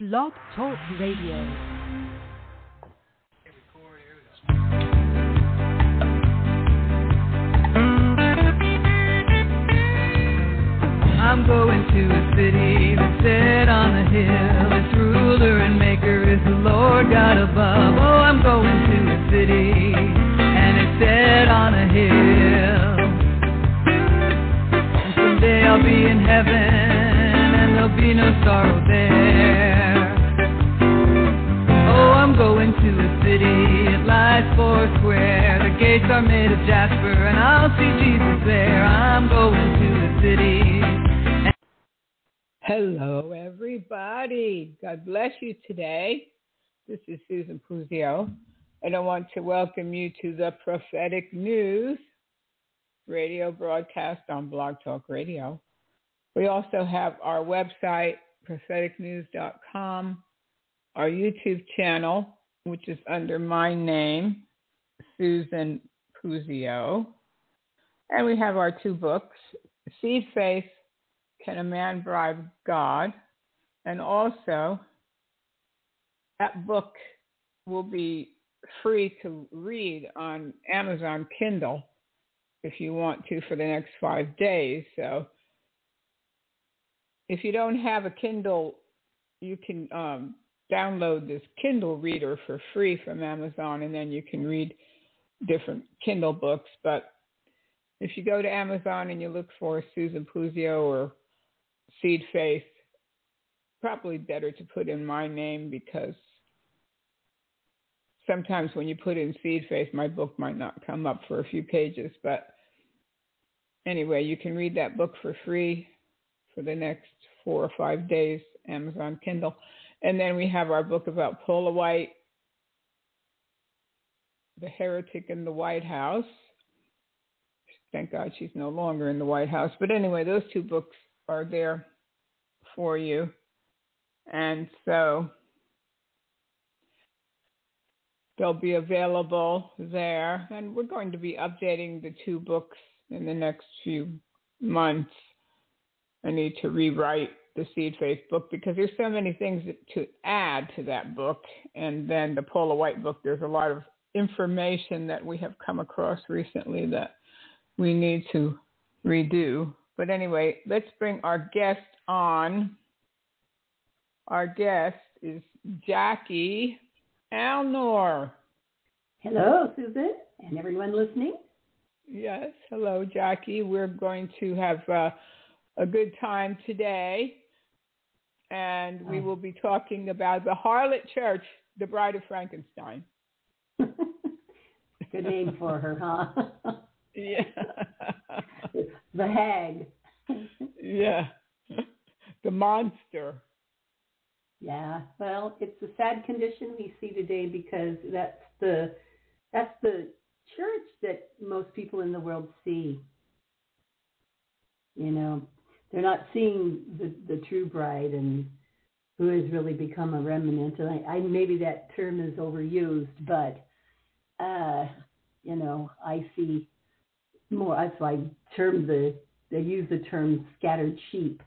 Blog Talk Radio. I'm going to a city that's set on a hill. Its ruler and maker is the Lord God above. Oh, I'm going to a city and it's set on a hill. And someday I'll be in heaven and there'll be no sorrow there. I'm going to a city, it lies four square. The gates are made of jasper and I'll see Jesus there. I'm going to a city. Hello, everybody. God bless you today. This is Susan Puzio, and I want to welcome you to the Prophetic News radio broadcast on Blog Talk Radio. We also have our website, propheticnews.com, our YouTube channel, which is under my name, Susan Puzio, and we have our two books, Seed Faith can a Man Bribe God? And also, that book will be free to read on Amazon Kindle if you want to for the next five days. So, if you don't have a Kindle, you can um, download this Kindle reader for free from Amazon, and then you can read different Kindle books. But if you go to Amazon and you look for Susan Puzio or Seed Faith, probably better to put in my name because sometimes when you put in Seed Faith, my book might not come up for a few pages. But anyway, you can read that book for free for the next four or five days, Amazon Kindle. And then we have our book about Paula White, The Heretic in the White House. Thank God she's no longer in the White House. But anyway, those two books are there for you. And so they'll be available there. And we're going to be updating the two books in the next few months. I need to rewrite the Seed Faith book because there's so many things to add to that book. And then the Paula White book, there's a lot of information that we have come across recently that we need to redo. But anyway, let's bring our guest on. Our guest is Jackie Alnor. Hello, Susan, and everyone listening. Yes, hello, Jackie. We're going to have uh, a good time today, and we oh. will be talking about the Harlot Church, the Bride of Frankenstein. good name for her, huh? yeah. the hag. yeah. The monster. Yeah. Well, it's a sad condition we see today because that's the that's the church that most people in the world see. You know, they're not seeing the the true bride and who has really become a remnant. And I, I maybe that term is overused, but uh, you know, I see more. That's why I term the they use the term scattered sheep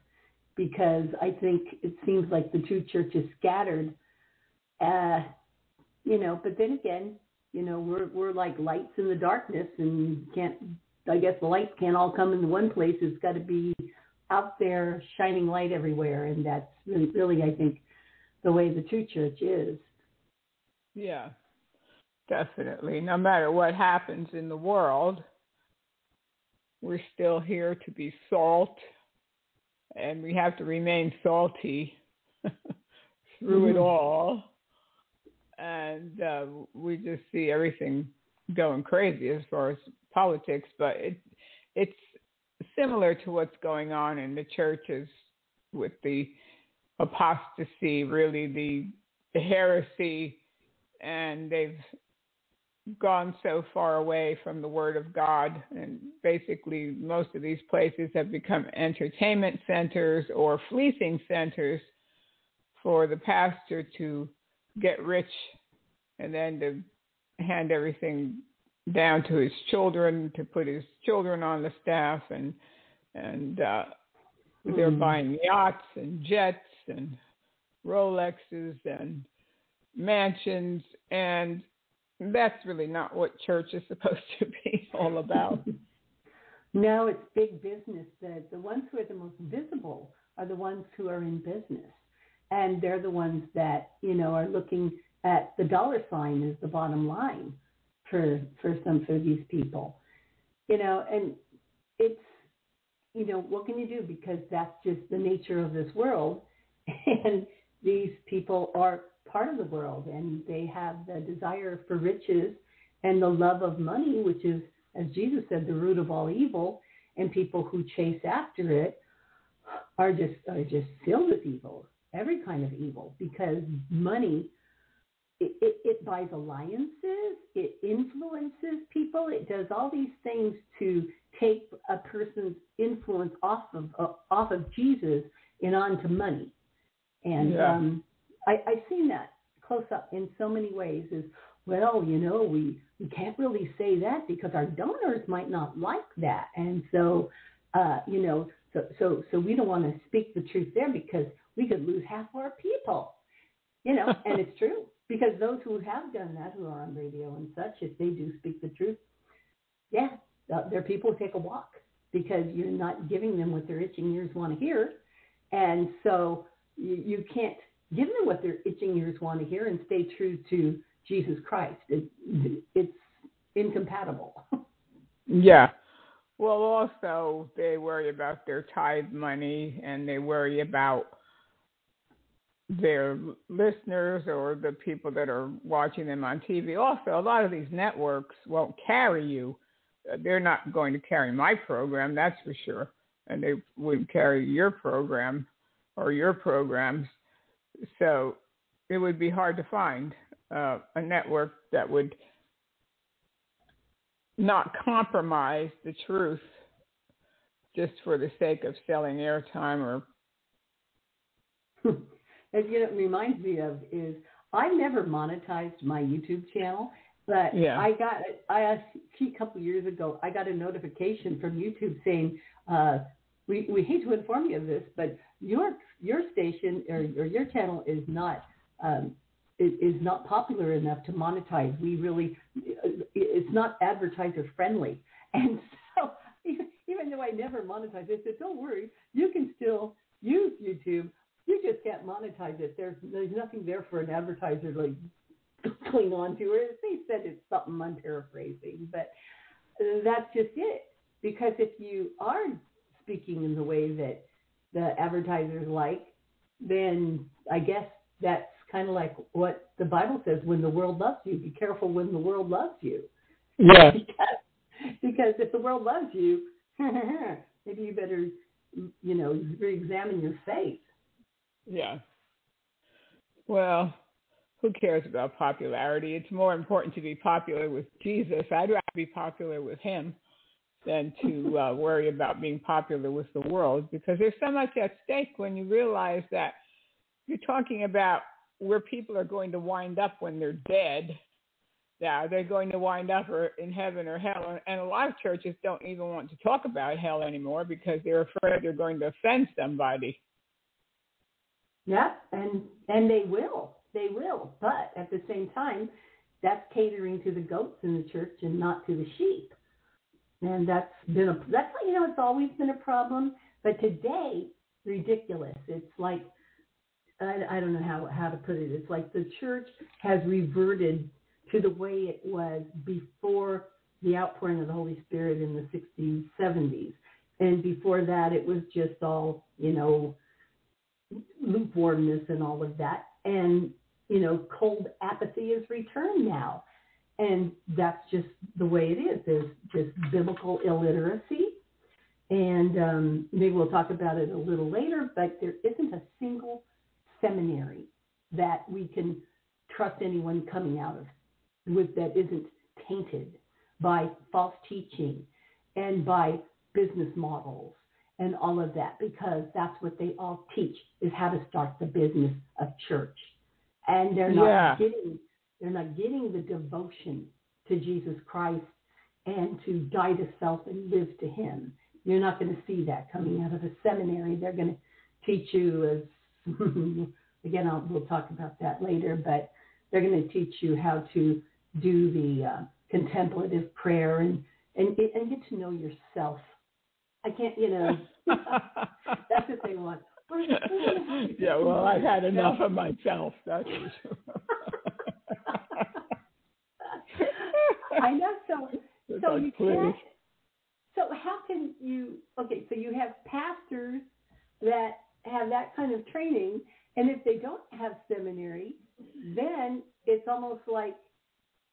because I think it seems like the true church is scattered. Uh, you know, but then again, you know, we're we're like lights in the darkness, and can't. I guess the lights can't all come into one place. It's got to be out there shining light everywhere, and that's really, really, I think, the way the true church is. Yeah, definitely. No matter what happens in the world, we're still here to be salt, and we have to remain salty through mm-hmm. it all. And uh, we just see everything going crazy as far as politics, but it it's similar to what's going on in the churches with the apostasy, really the, heresy, and they've gone so far away from the Word of God. And basically, most of these places have become entertainment centers or fleecing centers for the pastor to get rich and then to hand everything down to his children to put his children on the staff and and uh, mm. they're buying yachts and jets and Rolexes and mansions, and that's really not what church is supposed to be all about. no, it's big business. The the ones who are the most visible are the ones who are in business, and they're the ones that you know are looking at the dollar sign as the bottom line for for some for these people, you know, and it's you know what can you do? Because that's just the nature of this world, and these people are part of the world and they have the desire for riches and the love of money, which is, as Jesus said, the root of all evil, and people who chase after it are just are just filled with evil, every kind of evil, because money it, it, it buys alliances, it influences people, it does all these things to take a person's influence off of uh, off of Jesus and onto money. And yeah. um, I, I've seen that close up in so many ways. Is well, you know, we we can't really say that because our donors might not like that, and so uh, you know, so so so we don't want to speak the truth there because we could lose half our people, you know, and it's true because those who have done that, who are on radio and such, if they do speak the truth, yeah, their people take a walk because you're not giving them what their itching ears want to hear, and so you, you can't give them what their itching ears want to hear and stay true to Jesus Christ. It, it's incompatible. yeah. Well, also, they worry about their tithe money and they worry about their listeners or the people that are watching them on TV. Also, a lot of these networks won't carry you. They're not going to carry my program, that's for sure. And they wouldn't carry your program or your programs. So it would be hard to find uh, a network that would not compromise the truth just for the sake of selling airtime or. As you know, it reminds me of is I never monetized my YouTube channel, but yeah. I got I a couple years ago I got a notification from YouTube saying uh, we we hate to inform you of this, but your your station or, or your channel is not um, is, is not popular enough to monetize. We really it's not advertiser friendly, and so even, even though I never monetize, I said, don't worry, you can still use YouTube. You just can't monetize it. There's there's nothing there for an advertiser to like cling on to. Or they said it's something I'm paraphrasing, but that's just it. Because if you are speaking in the way that the advertisers like, then I guess that's kind of like what the Bible says when the world loves you. Be careful when the world loves you. Yeah. because, because if the world loves you, maybe you better, you know, re-examine your faith. Yeah. Well, who cares about popularity? It's more important to be popular with Jesus. I'd rather be popular with him than to uh, worry about being popular with the world because there's so much at stake when you realize that you're talking about where people are going to wind up when they're dead. Yeah, they're going to wind up or in heaven or hell, and a lot of churches don't even want to talk about hell anymore because they're afraid they're going to offend somebody. Yeah, and and they will, they will, but at the same time, that's catering to the goats in the church and not to the sheep and that's been a that's you know it's always been a problem, but today ridiculous. It's like I, I don't know how how to put it. It's like the church has reverted to the way it was before the outpouring of the Holy Spirit in the 60s, 70s, and before that it was just all you know lukewarmness and all of that, and you know cold apathy is returned now and that's just the way it is. There's just biblical illiteracy, and um, maybe we'll talk about it a little later. But there isn't a single seminary that we can trust anyone coming out of with that isn't tainted by false teaching and by business models and all of that because that's what they all teach is how to start the business of church and they're not yeah. getting they're not getting the devotion to Jesus Christ and to die to self and live to Him. You're not going to see that coming out of a seminary. They're going to teach you as again, I'll, we'll talk about that later, but they're going to teach you how to do the uh, contemplative prayer and, and and get to know yourself. I can't, you know, that's what they want. yeah, well, I've had enough of myself. That's for sure. I know. So, so like, you please. can't. So how can you? Okay, so you have pastors that have that kind of training, and if they don't have seminary, then it's almost like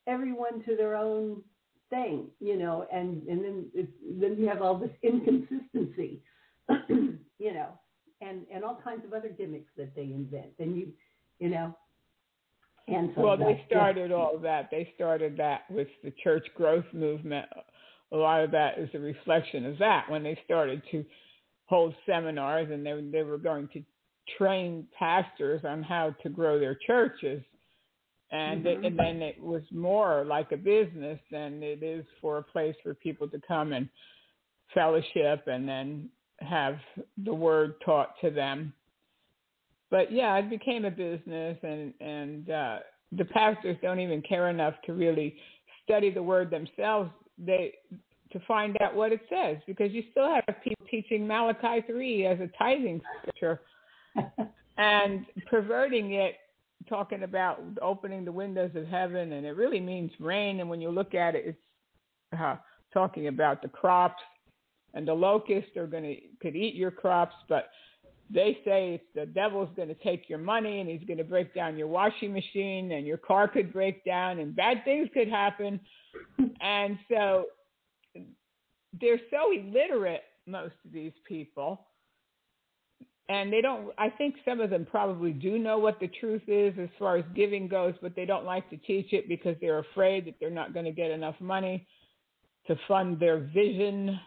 everyone to their own thing, you know, and and then it's, then you have all this inconsistency, you know, and and all kinds of other gimmicks that they invent, and you, you know, and so well, that- they started all that. They started that with the church growth movement. A lot of that is a reflection of that when they started to hold seminars and they they were going to train pastors on how to grow their churches. And it, and then it was more like a business than it is for a place for people to come and fellowship and then have the word taught to them but yeah, it became a business, and and uh, the pastors don't even care enough to really study the word themselves. They to find out what it says because you still have people teaching Malachi three as a tithing scripture and perverting it, talking about opening the windows of heaven, and it really means rain. And when you look at it, it's uh, talking about the crops, and the locusts are going to could eat your crops, but they say it's the devil's going to take your money and he's going to break down your washing machine and your car could break down and bad things could happen. and so they're so illiterate, most of these people. And they don't, I think some of them probably do know what the truth is as far as giving goes, but they don't like to teach it because they're afraid that they're not going to get enough money to fund their vision.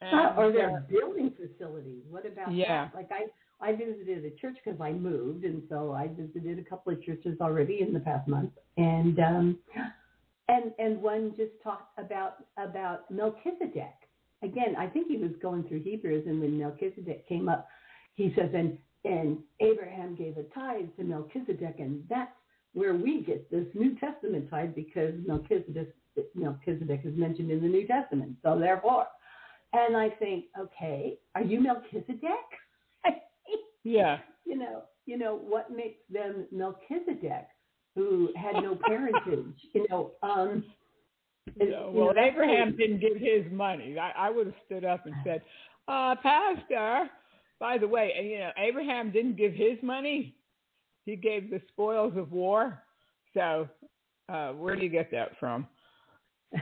Or their building facilities. What about Yeah. that? Like I, I visited a church because I moved, and so I visited a couple of churches already in the past month, and um, and and one just talked about about Melchizedek. Again, I think he was going through Hebrews, and when Melchizedek came up, he says, and and Abraham gave a tithe to Melchizedek, and that's where we get this New Testament tithe because Melchizedek Melchizedek is mentioned in the New Testament. So therefore, and I think, okay, are you Melchizedek? yeah. you know, you know what makes them Melchizedek, who had no parentage. you know, um, is- Yeah, you know, Abraham didn't give his money. I, I would have stood up and said, uh, Pastor, by the way, you know, Abraham didn't give his money. He gave the spoils of war. So uh, where do you get that from?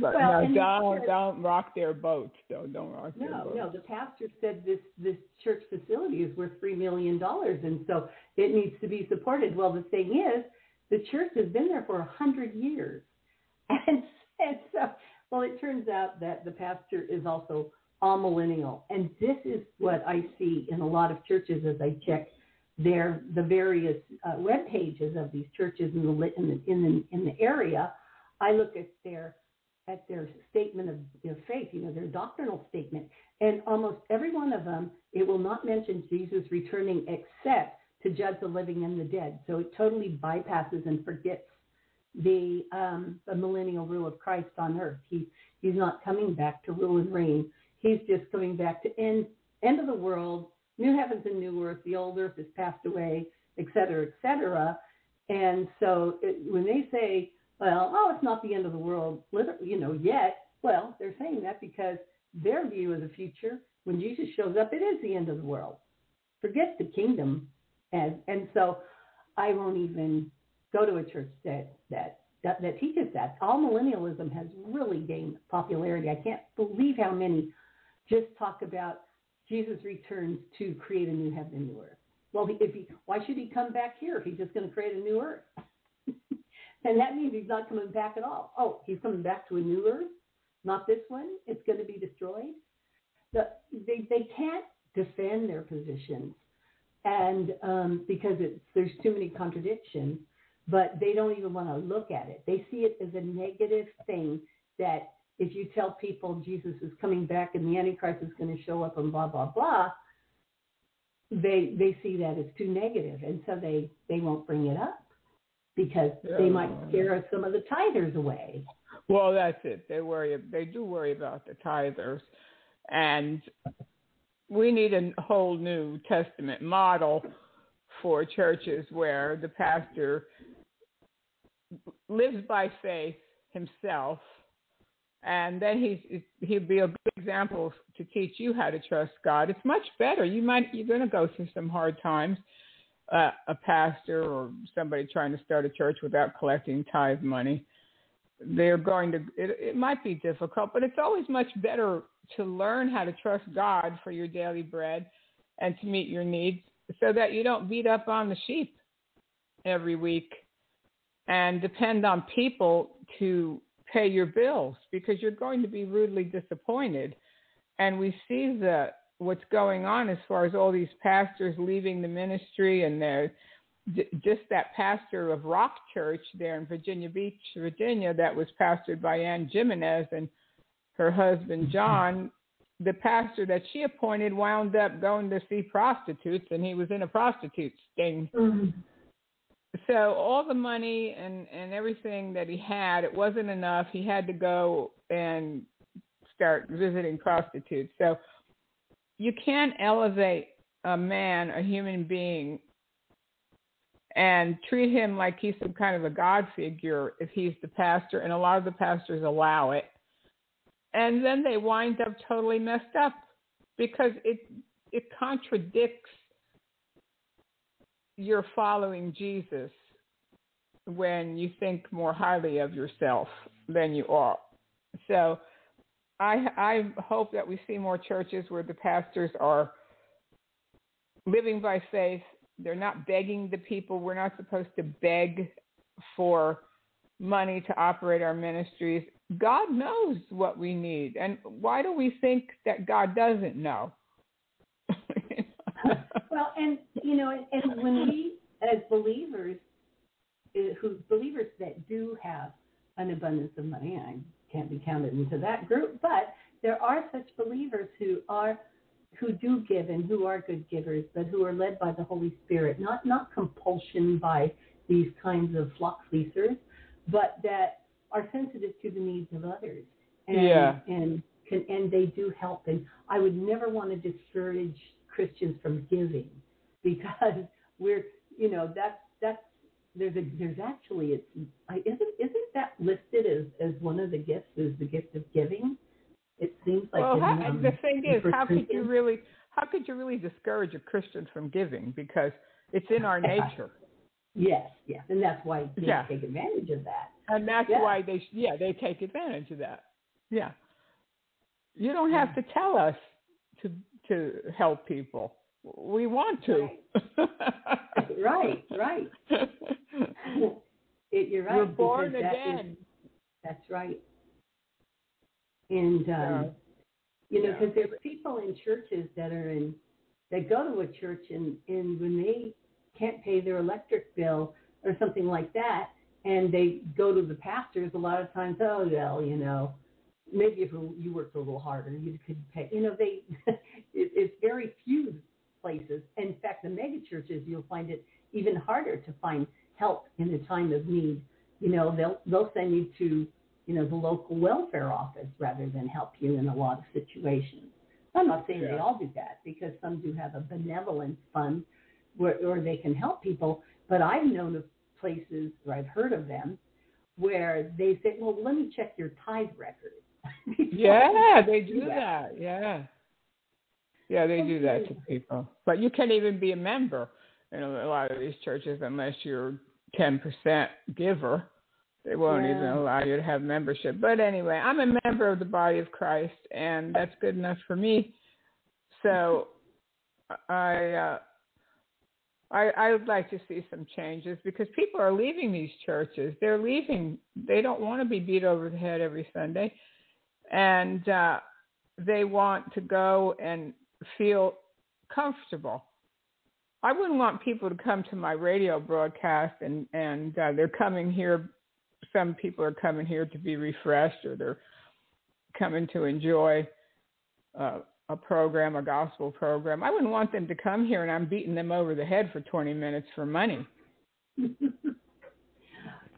Well, no, don't, don't rock their boats, though. Don't rock their No, boats. no. The pastor said this this church facility is worth three million dollars, and so it needs to be supported. Well, the thing is, the church has been there for a hundred years, and and so well, it turns out that the pastor is also amillennial, and this is what I see in a lot of churches as I check their the various uh, web pages of these churches in the in the in the in the area. I look at their at their statement of their faith, you know, their doctrinal statement, and almost every one of them, it will not mention Jesus returning except to judge the living and the dead. So it totally bypasses and forgets the um, the millennial rule of Christ on earth. He he's not coming back to rule and reign. He's just coming back to end end of the world, new heavens and new earth. The old earth has passed away, et cetera, et cetera. And so it, when they say, well, oh, it's not the end of the world, you know, yet, well, they're saying that because their view of the future, when Jesus shows up, it is the end of the world. Forget the kingdom. And, and so I won't even go to a church that, that, that, that teaches that. Amillennialism has really gained popularity. I can't believe how many just talk about Jesus returns to create a new heaven and new earth. Well, if he, why should he come back here if he's just going to create a new earth? and that means he's not coming back at all. Oh, he's coming back to a new earth, not this one. It's going to be destroyed. The, they they can't defend their positions, and um, because it's there's too many contradictions. But they don't even want to look at it. They see it as a negative thing that if you tell people Jesus is coming back and the Antichrist is going to show up and blah blah blah, they they see that as too negative, and so they they won't bring it up because they might scare some of the tithers away. Well, that's it. They worry. They do worry about the tithers, and we need a whole new Testament model for churches where the pastor lives by faith himself, and then he's he'd be a good example to teach you how to trust God. It's much better. You might you're going to go through some hard times. Uh, a pastor or somebody trying to start a church without collecting tithe money, they're going to. It, it might be difficult, but it's always much better to learn how to trust God for your daily bread and to meet your needs, so that you don't beat up on the sheep every week and depend on people to pay your bills because you're going to be rudely disappointed. And we see the what's going on as far as all these pastors leaving the ministry and they're just that pastor of Rock Church there in Virginia Beach, Virginia, that was pastored by Anne Gimenez and her husband John. The pastor that she appointed wound up going to see prostitutes, and he was in a prostitute sting. Mm-hmm so all the money and and everything that he had it wasn't enough. He had to go and start visiting prostitutes. So you can't elevate a man a human being and treat him like he's some kind of a god figure if he's the pastor and a lot of the pastors allow it. And then they wind up totally messed up because it it contradicts you're following Jesus when you think more highly of yourself than you are. So I I hope that we see more churches where the pastors are living by faith. They're not begging the people. We're not supposed to beg for money to operate our ministries. God knows what we need. And why do we think that God doesn't know? Well, and you know, and when we as believers, eh, who believers that do have an abundance of money, I can't be counted into that group, but there are such believers who are who do give and who are good givers, but who are led by the Holy Spirit, not not compulsion by these kinds of flock fleecers, but that are sensitive to the needs of others. And, yeah. And can, and they do help. And I would never want to discourage Christians from giving because we're you know that's that's there's a there's actually it's isn't isn't that listed as as one of the gifts is the gift of giving? It seems like well in, how, um, the thing is how Christians. could you really how could you really discourage a christian from giving? Because it's in our nature. Yes yes and that's why they yeah. take advantage of that. And that's yeah. why they yeah they take advantage of that. Yeah. You don't have to tell us to to help people we want to. Right, right. you're right. We're born that again. Is, that's right. And um, yeah. you know, because yeah. there's people in churches that are in that go to a church and and when they can't pay their electric bill or something like that, and they go to the pastors a lot of times. Oh well, you know, maybe if you worked a little harder, you could pay. You know, they it, it's very few places. In fact, the mega churches, you'll find it even harder to find help in a time of need. You know, they'll they'll send you to you know the local welfare office rather than help you in a lot of situations. I'm not saying yeah. they all do that because some do have a benevolent fund where or they can help people. But I've known of places where I've heard of them where they say, "Well, let me check your tithe record." Yeah, they do that. that. Yeah. Yeah, they do that to people. But you can't even be a member in a lot of these churches unless you're 10% giver. They won't yeah. even allow you to have membership. But anyway, I'm a member of the body of Christ, and that's good enough for me. So I, uh, I, I would like to see some changes because people are leaving these churches. They're leaving. They don't want to be beat over the head every Sunday, and uh, they want to go and feel comfortable. I wouldn't want people to come to my radio broadcast and and uh, they're coming here. Some people are coming here to be refreshed, or they're coming to enjoy uh, a program, a gospel program. I wouldn't want them to come here and I'm beating them over the head for 20 minutes for money.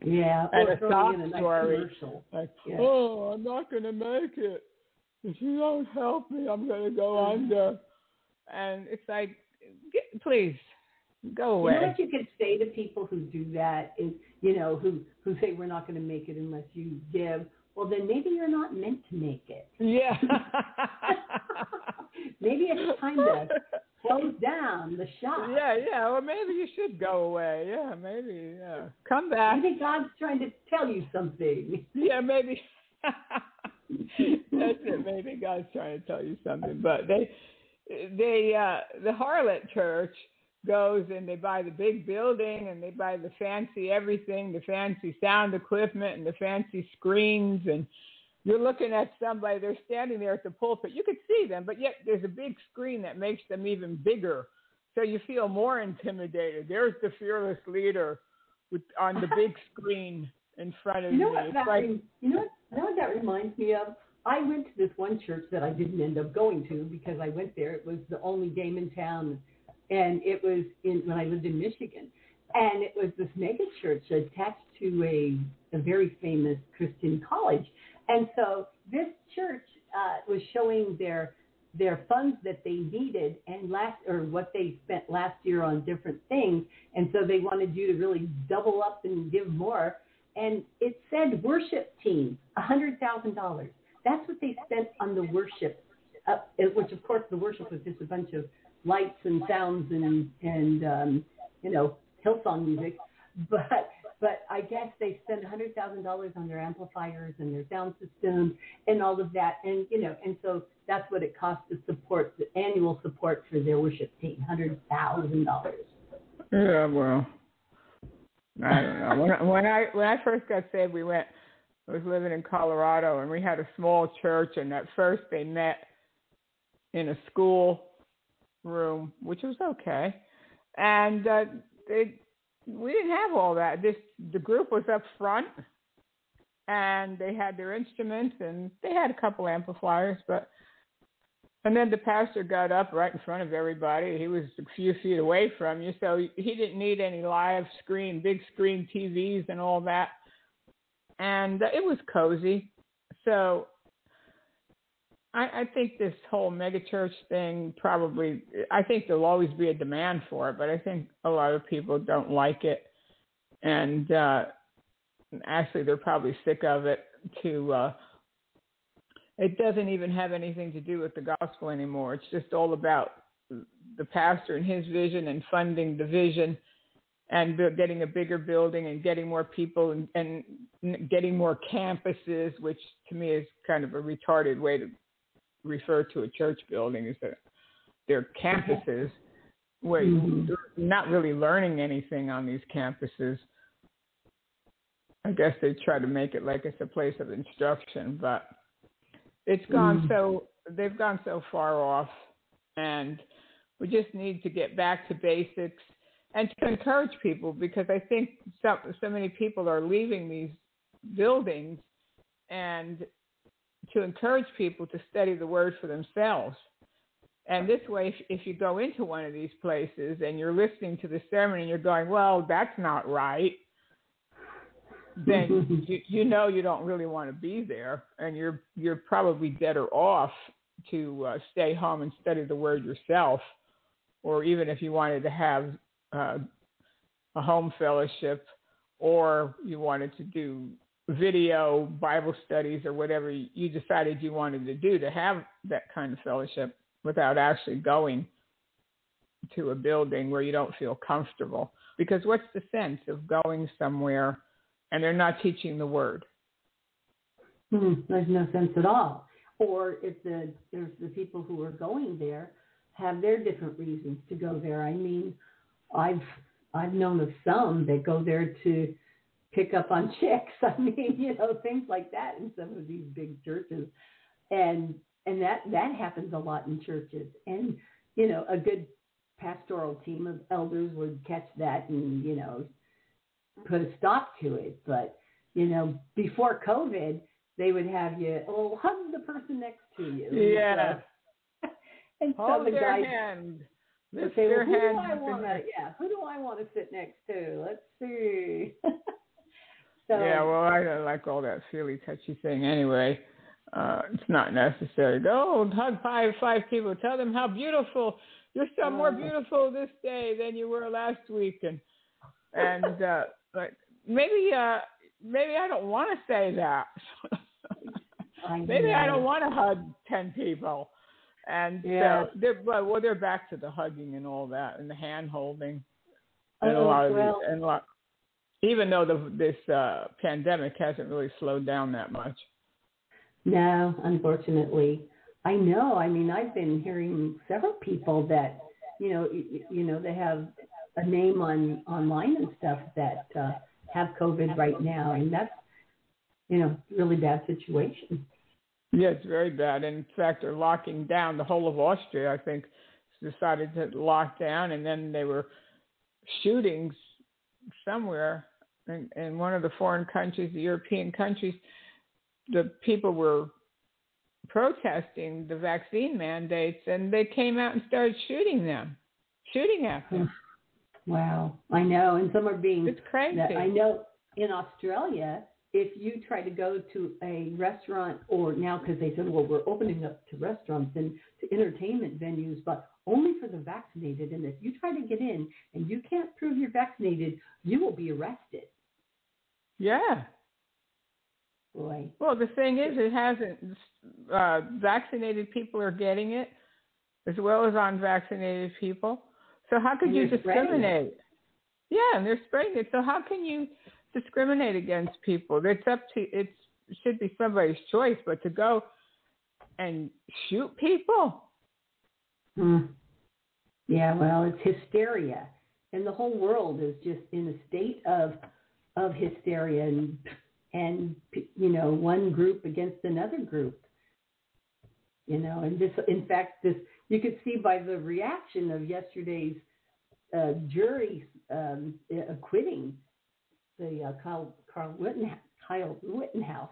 yeah, And a throwing sob in a nice story. Like, Yeah. oh, I'm not going to make it. If you don't help me, I'm going to go Mhm. under. And it's like, get, please go away. You know what you could say to people who do that is, you know, who who say we're not going to make it unless you give. Well, then maybe you're not meant to make it. yeah. maybe it's time to close down the shop. Yeah, yeah. Well, maybe you should go away. Yeah, maybe. Yeah. Come back. Maybe God's trying to tell you something. Yeah, maybe. That's it. Maybe God's trying to tell you something. But they, they, uh, the harlot church goes and they buy the big building and they buy the fancy everything, the fancy sound equipment and the fancy screens and you're looking at somebody, they're standing there at the pulpit. You could see them, but yet there's a big screen that makes them even bigger. So you feel more intimidated. There's the fearless leader with, on the big screen in front of You know me. what that like, you know what, you know what that reminds me of? I went to this one church that I didn't end up going to because I went there. It was the only game in town, and it was in when I lived in Michigan, and it was this mega church attached to a a very famous Christian college, and so this church uh, was showing their their funds that they needed and last or what they spent last year on different things, and so they wanted you to really double up and give more. And it said worship team, hundred thousand dollars. That's what they spent on the worship, uh, which of course the worship was just a bunch of lights and sounds and and um, you know Hillsong music, but but I guess they spend hundred thousand dollars on their amplifiers and their sound system and all of that, and you know, and so that's what it costs to support the annual support for their worship team, hundred thousand dollars. Yeah, well, I don't know. When I, when I when I first got saved, we went. I was living in Colorado, and we had a small church. And at first, they met in a school room, which was okay. And uh, they we didn't have all that. This the group was up front, and they had their instruments, and they had a couple amplifiers, but and then the pastor got up right in front of everybody. He was a few feet away from you, so he didn't need any live screen, big screen TVs and all that. And it was cozy. So I, I think this whole megachurch thing probably, I think there'll always be a demand for it, but I think a lot of people don't like it. And uh, actually, they're probably sick of it to. Uh, it doesn't even have anything to do with the gospel anymore. It's just all about the pastor and his vision and funding the vision and getting a bigger building and getting more people and, and getting more campuses, which to me is kind of a retarded way to refer to a church building is that they're campuses where Mhm. you're not really learning anything on these campuses. I guess they try to make it like it's a place of instruction, but it's gone Mm. so they've gone so far off and we just need to get back to basics and to encourage people because I think so so many people are leaving these buildings and to encourage people to study the word for themselves. And this way, if, if you go into one of these places and you're listening to the sermon and you're going, well, that's not right, then you, you know you don't really want to be there, and you're you're probably better off to uh, stay home and study the word yourself, or even if you wanted to have uh, a home fellowship, or you wanted to do video Bible studies or whatever you decided you wanted to do to have that kind of fellowship without actually going to a building where you don't feel comfortable. Because what's the sense of going somewhere and they're not teaching the word? Hmm, there's no sense at all. Or if the there's the people who are going there have their different reasons to go there. I mean, I've I've known of some that go there to pick up on chicks. I mean, you know, things like that in some of these big churches. And and that that happens a lot in churches. And you know, a good pastoral team of elders would catch that and, you know, put a stop to it. But, you know, before COVID, they would have you, oh, hug the person next to you. Yeah. So, and so Hold the their guy hand. Lift say, well, who do. I want to? Yeah, who do I want to sit next to? Let's see. so yeah, well, I don't like all that feely touchy thing anyway. Uh, it's not necessary. Go hug five five people. Tell them how beautiful you're still more Uh. beautiful this day than you were last week, and and uh, like maybe uh maybe I don't want to say that. Maybe I don't want to hug ten people. And Yeah. so they're well, they're back to the hugging and all that, and the hand holding, and a Oh, lot of well, the, and a lot. Even though the this uh, pandemic hasn't really slowed down that much. No, unfortunately. I know. I mean, I've been hearing several people that, you know, you, you know, they have a name on online and stuff that uh, have COVID right now, and that's, you know, really bad situation. Yeah, it's very bad. In fact, they're locking down the whole of Austria. I think decided to lock down, and then they were shootings somewhere in, in one of the foreign countries, the European countries. The people were protesting the vaccine mandates, and they came out and started shooting them, shooting at them. Wow, I know, and some are being. It's crazy. I know in Australia, if you try to go to a restaurant, or now because they said, well, we're opening up to restaurants and to entertainment venues, but only for the vaccinated. And if you try to get in and you can't prove you're vaccinated, you will be arrested. Yeah. Boy, Well, the thing is, it hasn't. Uh, vaccinated people are getting it, as well as unvaccinated people. So how could And you they're spreading it. discriminate? Yeah, and they're spreading it. So how can you discriminate against people? It's up to it's it should be somebody's choice, but to go and shoot people. Hmm. Yeah, well, it's hysteria, and the whole world is just in a state of of hysteria, and and you know, one group against another group. You know, and this, in fact, this you could see by the reaction of yesterday's uh, jury um, acquitting the uh, Kyle Carl Rittenhouse, Kyle Rittenhouse,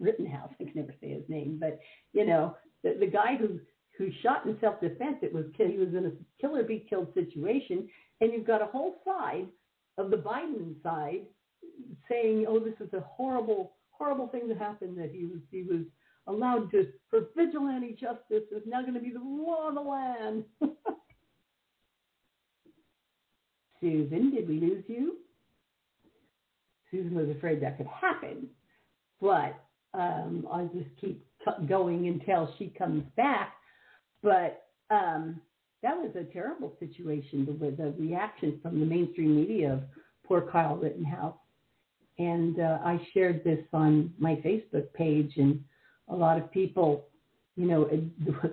Rittenhouse. I can never say his name, but you know, the, the guy who who shot in self-defense. It was he was in a kill or be killed situation, and you've got a whole side of the Biden side saying, "Oh, this is a horrible, horrible thing that happened. That he was he was allowed to for vigilante justice is now going to be the law of the land." Susan, did we lose you? Susan was afraid that could happen, but um, I'll just keep t- going until she comes back. But um, that was a terrible situation with the reaction from the mainstream media of poor Kyle Rittenhouse. And uh, I shared this on my Facebook page, and a lot of people, you know,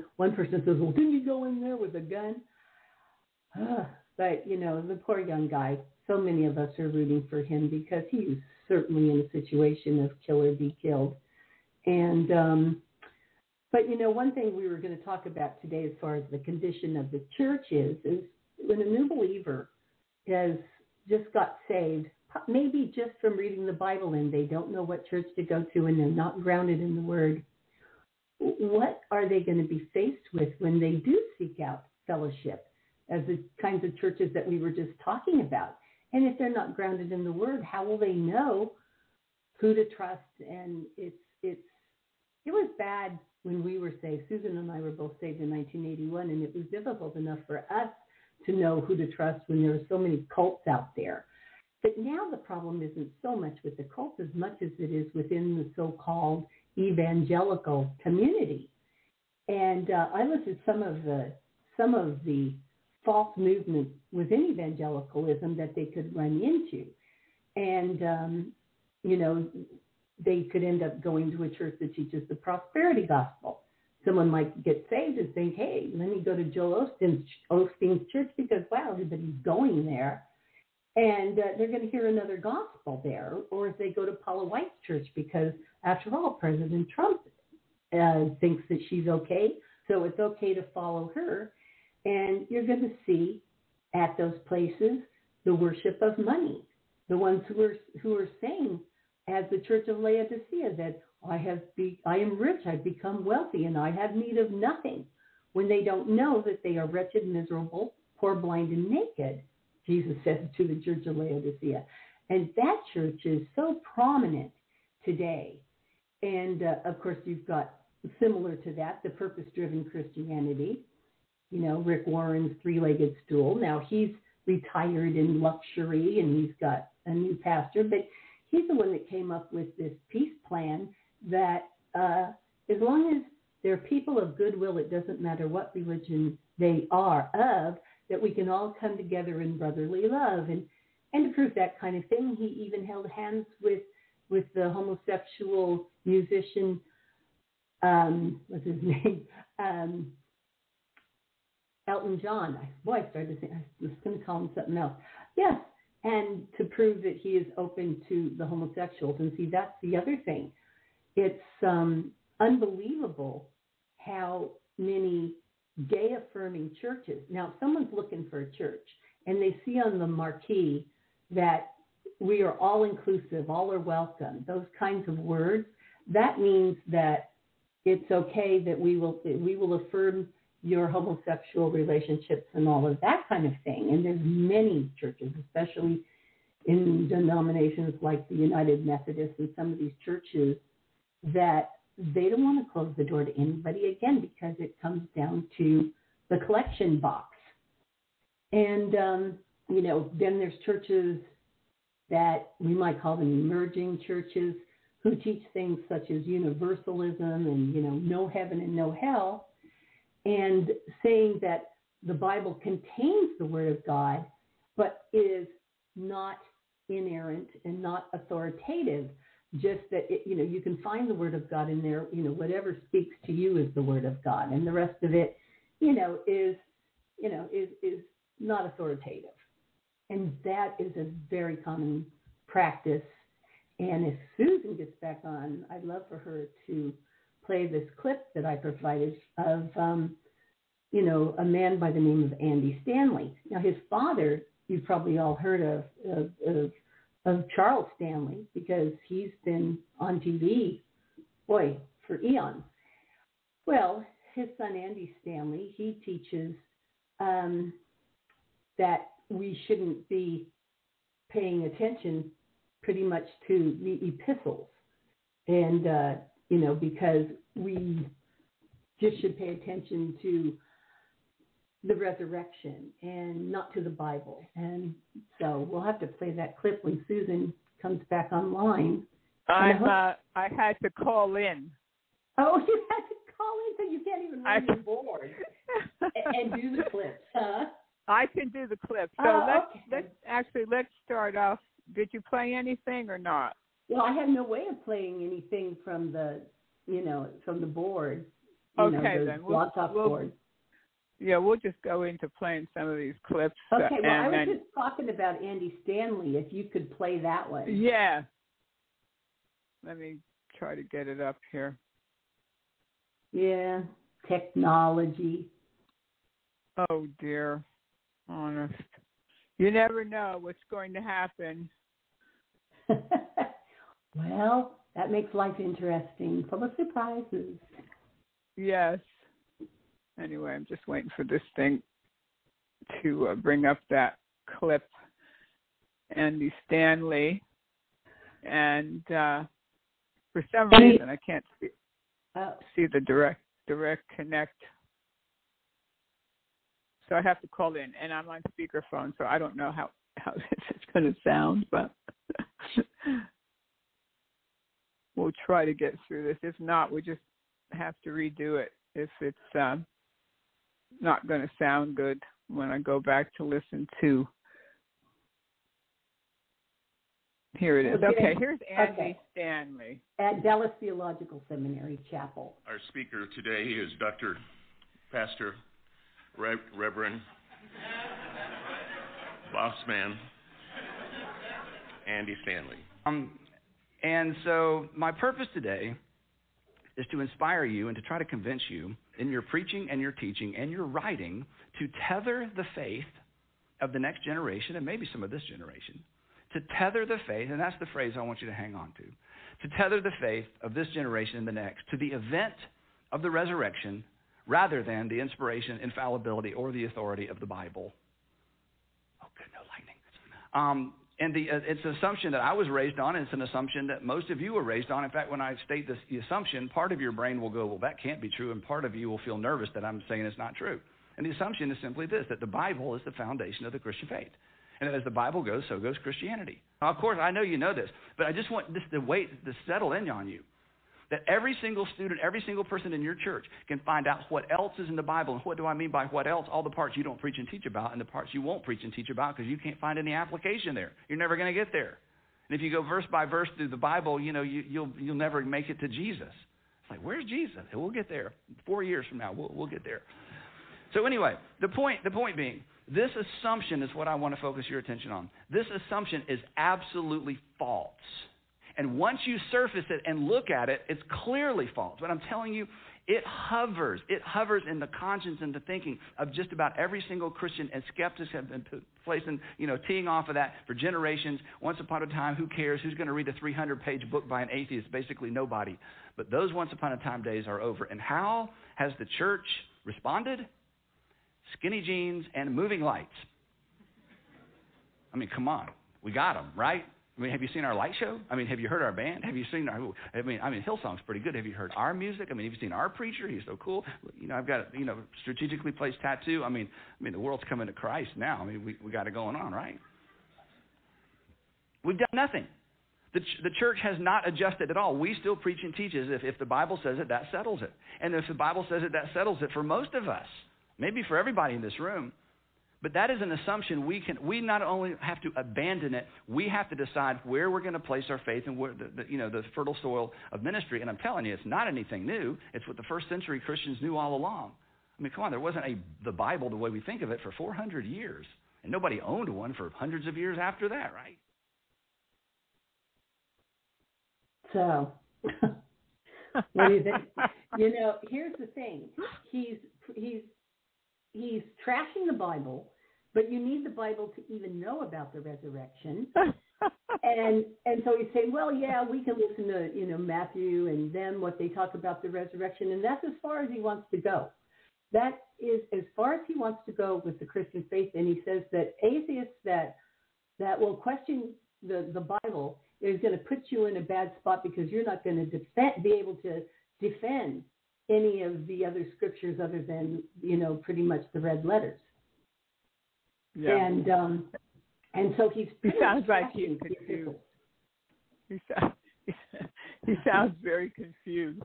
one person says, "Well, didn't you go in there with a gun?" but you know, the poor young guy. So many of us are rooting for him because he's certainly in a situation of kill or be killed. And um, but you know, one thing we were going to talk about today, as far as the condition of the church is, is when a new believer has just got saved, maybe just from reading the Bible and they don't know what church to go to and they're not grounded in the Word. What are they going to be faced with when they do seek out fellowship as the kinds of churches that we were just talking about? And if they're not grounded in the Word, how will they know who to trust? And it's it's it was bad when we were saved. Susan and I were both saved in 1981, and it was difficult enough for us to know who to trust when there were so many cults out there. But now the problem isn't so much with the cult as much as it is within the so-called evangelical community. And uh, I listed some of the some of the false movements within evangelicalism that they could run into, and um, you know they could end up going to a church that teaches the prosperity gospel. Someone might get saved and think, hey, let me go to Joel Osteen's, Osteen's church because, wow, everybody's going there. And uh, they're going to hear another gospel there. Or if they go to Paula White's church because, after all, President Trump uh, thinks that she's okay, so it's okay to follow her. And you're going to see at those places the worship of money, the ones who are who are saying as the church of Laodicea that I have be, I am rich, I've become wealthy, and I have need of nothing. when they don't know that they are wretched, miserable, poor, blind, and naked, Jesus said to the church of Laodicea. And that church is so prominent today. And uh, of course, you've got similar to that, the purpose driven Christianity. You know, Rick Warren's three legged stool. Now he's retired in luxury and he's got a new pastor, but he's the one that came up with this peace plan that uh, as long as they're people of goodwill, it doesn't matter what religion they are of, that we can all come together in brotherly love. And, and to prove that kind of thing, he even held hands with, with the homosexual musician, um, what's his name? Um, Elton John. Boy, I started to think, I was going to call him something else. Yes, and to prove that he is open to the homosexuals. And see, that's the other thing. It's um, unbelievable how many gay affirming churches. Now, if someone's looking for a church and they see on the marquee that we are all inclusive, all are welcome, those kinds of words, that means that it's okay that we will we will affirm your homosexual relationships and all of that kind of thing. And there's many churches, especially in denominations like the United Methodist and some of these churches, that they don't want to close the door to anybody again because it comes down to the collection box. And, um, you know, then there's churches that we might call them emerging churches who teach things such as universalism and, you know, no heaven and no hell, and saying that the Bible contains the Word of God, but is not inerrant and not authoritative just that it, you know you can find the word of God in there. You know whatever speaks to you is the word of God, and the rest of it, you know, is you know is is not authoritative, and that is a very common practice. And if Susan gets back on, I'd love for her to play this clip that I provided of um, you know a man by the name of Andy Stanley. Now his father, you've probably all heard of, of, of of Charles Stanley because he's been on TV, boy, for eons. Well, his son Andy Stanley, he teaches um, that we shouldn't be paying attention pretty much to the epistles, and uh, you know because we just should pay attention to the resurrection and not to the Bible. And so we'll have to play that clip when Susan comes back online. I'm, uh, I had to call in. Oh, you had to call in, so you can't even I, the board and, and, do the clips, huh? I can do the clips. So oh, let's okay. let's actually let's start off. Did you play anything or not? Well, I have no way of playing anything from the, you know, from the board. You okay, know, the then we'll, we'll, board. Yeah, we'll just go into playing some of these clips. Okay, uh, well, and, I was and, just talking about Andy Stanley. If you could play that one. Yeah. Let me try to get it up here. Yeah, technology. Oh dear, honest. You never know what's going to happen. well, that makes life interesting, full of surprises. Yes anyway, I'm just waiting for this thing to uh, bring up that clip. Andy Stanley, and uh, for some reason I can't see, uh, see the direct direct connect. So I have to call in, and I'm on speakerphone, so I don't know how how this is going to sound, but we'll try to get through this. If not, we just have to redo it if it's um, not going to sound good when I go back to listen to. Here it is. Okay, okay here's Andy okay. Stanley. At Dallas Theological Seminary Chapel. Our speaker today is Dr. Pastor Re- Reverend Bossman Andy Stanley. Um, and so my purpose today is to inspire you and to try to convince you in your preaching and your teaching and your writing to tether the faith of the next generation and maybe some of this generation. To tether the faith, and that's the phrase I want you to hang on to. To tether the faith of this generation and the next to the event of the resurrection rather than the inspiration, infallibility, or the authority of the Bible. Oh, good, no lightning. Um, and the, uh, it's an assumption that I was raised on, and it's an assumption that most of you were raised on. In fact, when I state this, the assumption, part of your brain will go, well, that can't be true, and part of you will feel nervous that I'm saying it's not true. And the assumption is simply this that the Bible is the foundation of the Christian faith. And that as the Bible goes, so goes Christianity. Now, of course, I know you know this, but I just want this to wait to settle in on you. That every single student, every single person in your church can find out what else is in the Bible. And what do I mean by what else? All the parts you don't preach and teach about, and the parts you won't preach and teach about because you can't find any application there. You're never going to get there. And if you go verse by verse through the Bible, you know, you, you'll, you'll never make it to Jesus. It's like, where's Jesus? We'll get there. Four years from now, we'll, we'll get there. So anyway, the point, the point being, this assumption is what I want to focus your attention on. This assumption is absolutely false. And once you surface it and look at it, it's clearly false. But I'm telling you, it hovers. It hovers in the conscience and the thinking of just about every single Christian, and skeptics have been placing, you know, teeing off of that for generations. Once upon a time, who cares? Who's going to read a 300 page book by an atheist? Basically, nobody. But those once upon a time days are over. And how has the church responded? skinny jeans, and moving lights. I mean, come on. We got them, right? I mean, have you seen our light show? I mean, have you heard our band? Have you seen our? I mean, I mean, Hillsong's pretty good. Have you heard our music? I mean, have you seen our preacher? He's so cool. You know, I've got you know strategically placed tattoo. I mean, I mean, the world's coming to Christ now. I mean, we we got it going on, right? We've done nothing. The, ch- the church has not adjusted at all. We still preach and teach as if if the Bible says it, that settles it. And if the Bible says it, that settles it for most of us maybe for everybody in this room. But that is an assumption we can. We not only have to abandon it, we have to decide where we're going to place our faith and where the, the, you know the fertile soil of ministry. And I'm telling you, it's not anything new. It's what the first century Christians knew all along. I mean, come on, there wasn't a the Bible the way we think of it for 400 years, and nobody owned one for hundreds of years after that, right? So, what do you think? you know, here's the thing. He's he's he's trashing the Bible, but you need the Bible to even know about the resurrection. and and so he's saying, well, yeah, we can listen to you know Matthew and them what they talk about the resurrection, and that's as far as he wants to go. That is as far as he wants to go with the Christian faith. And he says that atheists that that will question the the Bible is going to put you in a bad spot because you're not going to defend, be able to defend any of the other scriptures other than you know pretty much the red letters. Yeah. And um, and so he's He sounds like he's confused. He sounds, he sounds very confused.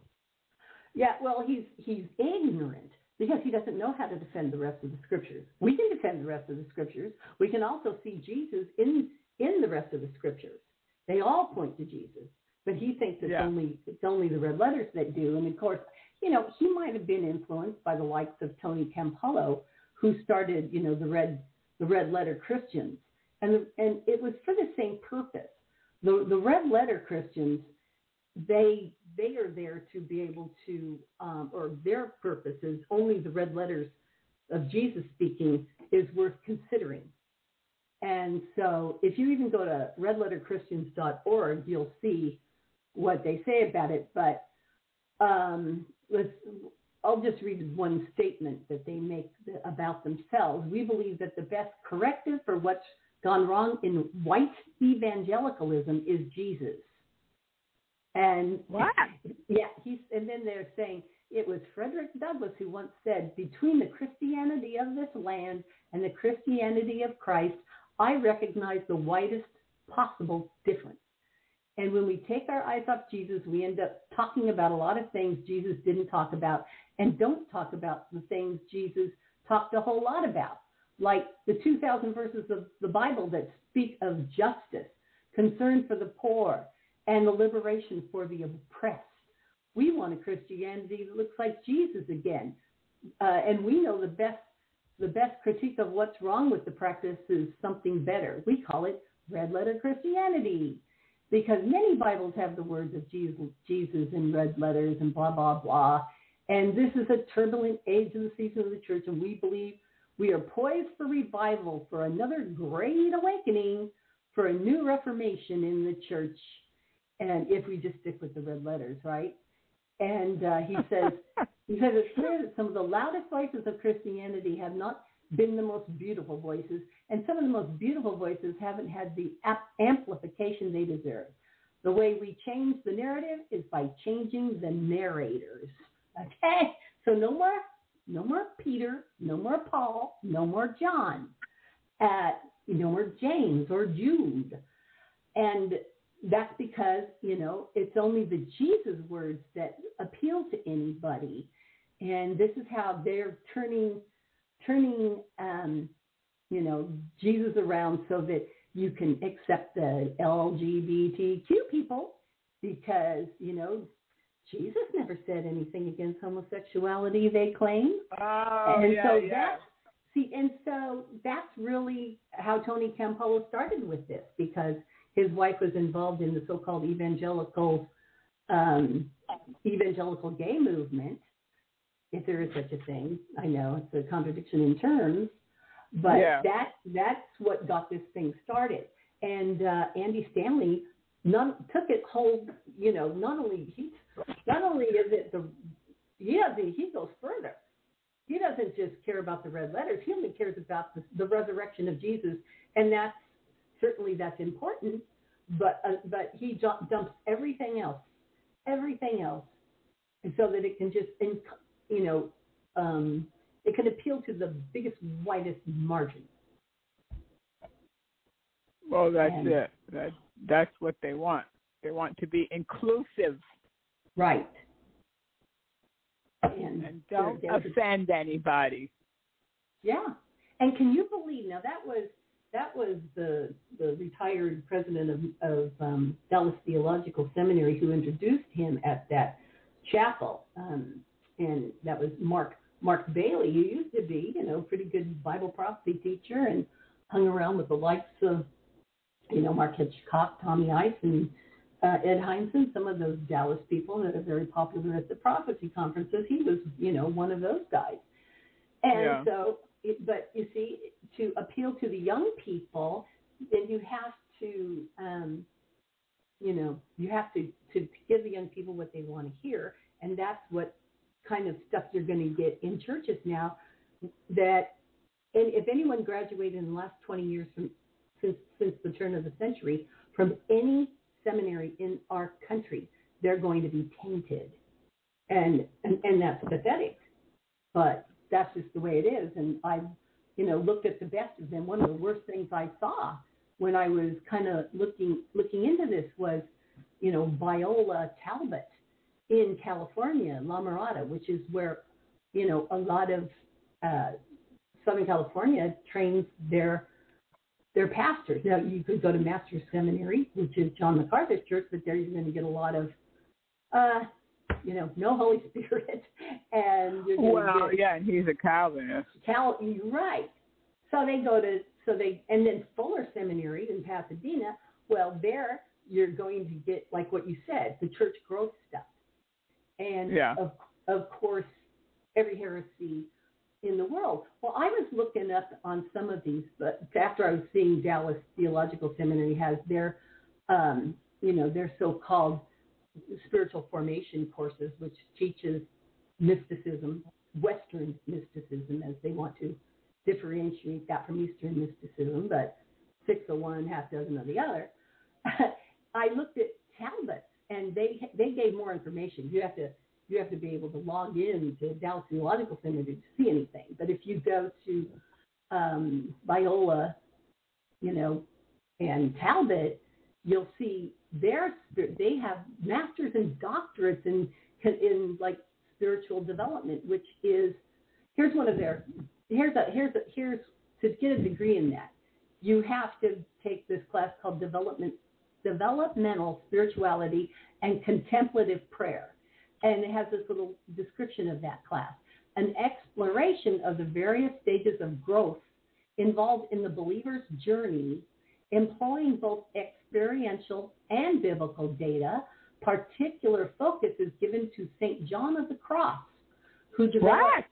Yeah, well, he's he's ignorant because he doesn't know how to defend the rest of the scriptures. We can defend the rest of the scriptures. We can also see Jesus in in the rest of the scriptures. They all point to Jesus, but he thinks it's Yeah. only it's only the red letters that do. And of course, you know, he might have been influenced by the likes of Tony Campolo, who started, you know, the red the red letter Christians, and the, and it was for the same purpose. The the red letter Christians, they they are there to be able to, um, or their purpose is only the red letters of Jesus speaking is worth considering. And so, if you even go to redletterchristians.org, you'll see what they say about it. But um, let's, I'll just read one statement that they make about themselves. We believe that the best corrective for what's gone wrong in white evangelicalism is Jesus. And What? yeah, he's and then they're saying it was Frederick Douglass who once said, "Between the Christianity of this land and the Christianity of Christ, I recognize the widest possible difference." And when we take our eyes off Jesus, we end up talking about a lot of things Jesus didn't talk about and don't talk about the things Jesus talked a whole lot about, like the 2,000 verses of the Bible that speak of justice, concern for the poor, and the liberation for the oppressed. We want a Christianity that looks like Jesus again. Uh, and we know the best the best critique of what's wrong with the practice is something better. We call it red letter Christianity because many Bibles have the words of Jesus, Jesus in red letters and blah, blah, blah. And this is a turbulent age of the season of the church, and we believe we are poised for revival, for another great awakening, for a new reformation in the church. And if we just stick with the red letters, right? And uh, he says, Because it's clear that some of the loudest voices of Christianity have not been the most beautiful voices, and some of the most beautiful voices haven't had the amplification they deserve. The way we change the narrative is by changing the narrators. Okay? So no more, no more Peter, no more Paul, no more John, uh, no more James or Jude. And that's because, you know, it's only the Jesus words that appeal to anybody. And this is how they're turning turning um, you know, Jesus around so that you can accept the LGBTQ people because, you know, Jesus never said anything against homosexuality, they claim. Oh, and yeah, so yeah. that's see and so that's really how Tony Campolo started with this because his wife was involved in the so called evangelical um evangelical gay movement, if there is such a thing. I know it's a contradiction in terms, but Yeah. that that's what got this thing started. And uh, Andy Stanley none, took it whole. You know, not only he, not only is it the he doesn't he goes further. He doesn't just care about the red letters. He only cares about the, the resurrection of Jesus, and that's certainly that's important. But uh, but he dumps everything else, everything else, and so that it can just in, you know um, it can appeal to the biggest, widest margin. Well, that's And- it. That that's what they want. They want to be inclusive Right. And, and don't there- there's a- offend anybody. Yeah, and can you believe? Now that was that was the the retired president of of um, Dallas Theological Seminary who introduced him at that chapel, um, and that was Mark Mark Bailey, who used to be you know pretty good Bible prophecy teacher and hung around with the likes of you know Mark Hitchcock, Tommy Ice, and uh, Ed Hindson, some of those Dallas people that are very popular at the prophecy conferences. He was you know one of those guys. And Yeah. so, it, but you see, to appeal to the young people, then you have to, um, you know, you have to, to give the young people what they want to hear. And that's what kind of stuff you're going to get in churches now that, and if anyone graduated in the last 20 years from, since, since the turn of the century from any seminary in our country, they're going to be tainted. And, and, and that's pathetic but that's just the way it is. And I, you know, looked at the best of them. One of the worst things I saw when I was kind of looking looking into this was, you know, Biola Talbot in California, La Mirada, which is where, you know, a lot of uh, Southern California trains their their pastors. Now you could go to Master's Seminary, which is John MacArthur's church, but there you're going to get a lot of uh, you know, no Holy Spirit, and you're going Well, to get yeah, and he's a Calvinist. Cal. You're right. So they go to so they and then Fuller Seminary in Pasadena. Well, there you're going to get like what you said, the church growth stuff, and Yeah. of of course every heresy in the world. Well, I was looking up on some of these, but after I was seeing Dallas Theological Seminary has their, um, you know, their so-called spiritual formation courses, which teaches mysticism, Western mysticism, as they want to differentiate that from Eastern mysticism, but six of one, half dozen of the other. I looked at Talbot, and they they gave more information. You have to you have to be able to log in to Dallas Theological Seminary to see anything. But if you go to um, Biola, you know, and Talbot, you'll see their. They have masters and doctorates in in like spiritual development, which is here's one of their here's a here's a here's to get a degree in that you have to take this class called development developmental spirituality and contemplative prayer and it has this little description of that class an exploration of the various stages of growth involved in the believer's journey employing both experiential and biblical data particular focus is given to st john of the cross who developed What?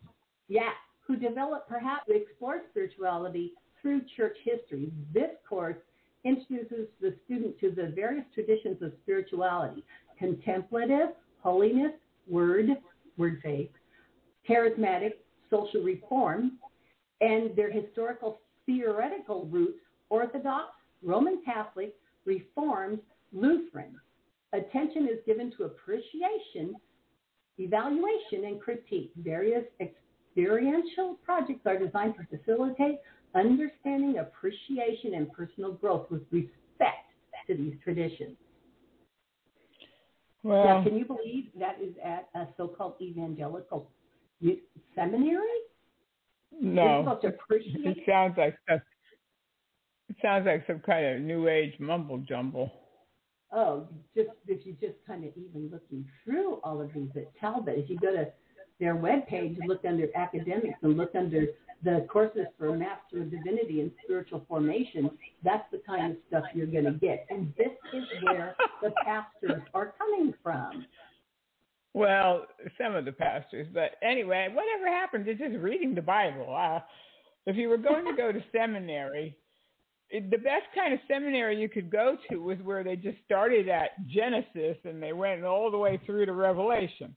yeah, who developed perhaps explored spirituality through church history. This course introduces the student to the various traditions of spirituality contemplative, holiness, word, word faith, charismatic, social reform, and their historical theoretical roots Orthodox, Roman Catholic, Reformed, Lutheran. Attention is given to appreciation, evaluation, and critique. Various experiential projects are designed to facilitate understanding, appreciation, and personal growth with respect to these traditions. Well, now, can you believe that is at a so-called evangelical seminary? no. It sounds like some, it sounds like some kind of new age mumble jumble. Oh, just if you just kind of even looking through all of these at Talbot, if you go to their webpage, look under academics and look under the courses for a Master of Divinity and Spiritual Formation, that's the kind of stuff you're going to get. And this is where the pastors are coming from. Well, some of the pastors, but anyway, whatever happened to just reading the Bible? Uh, if you were going to go to seminary, it, the best kind of seminary you could go to was where they just started at Genesis and they went all the way through to Revelation.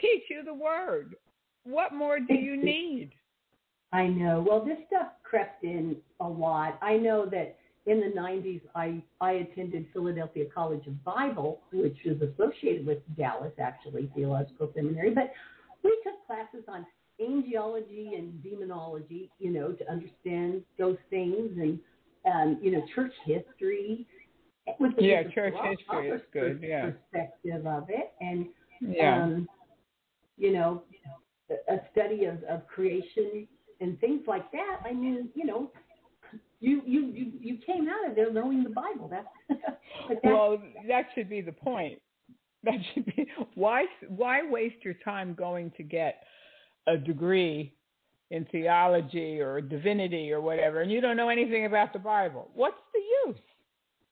Teach you the Word. What more do you need? I know. Well, this stuff crept in a lot. I know that in the 90s, I, I attended Philadelphia College of Bible, which is associated with Dallas, actually, Theological Seminary. But we took classes on angelology and demonology, you know, to understand those things and, um, you know, church history. Yeah, church history is good. Yeah, perspective of it, and yeah, um, you know, a study of, of creation and things like that. I mean, you know, you you you, you came out of there knowing the Bible. That's, that's well, that should be the point. That should be why why waste your time going to get a degree in theology or divinity or whatever, and you don't know anything about the Bible. What's the use?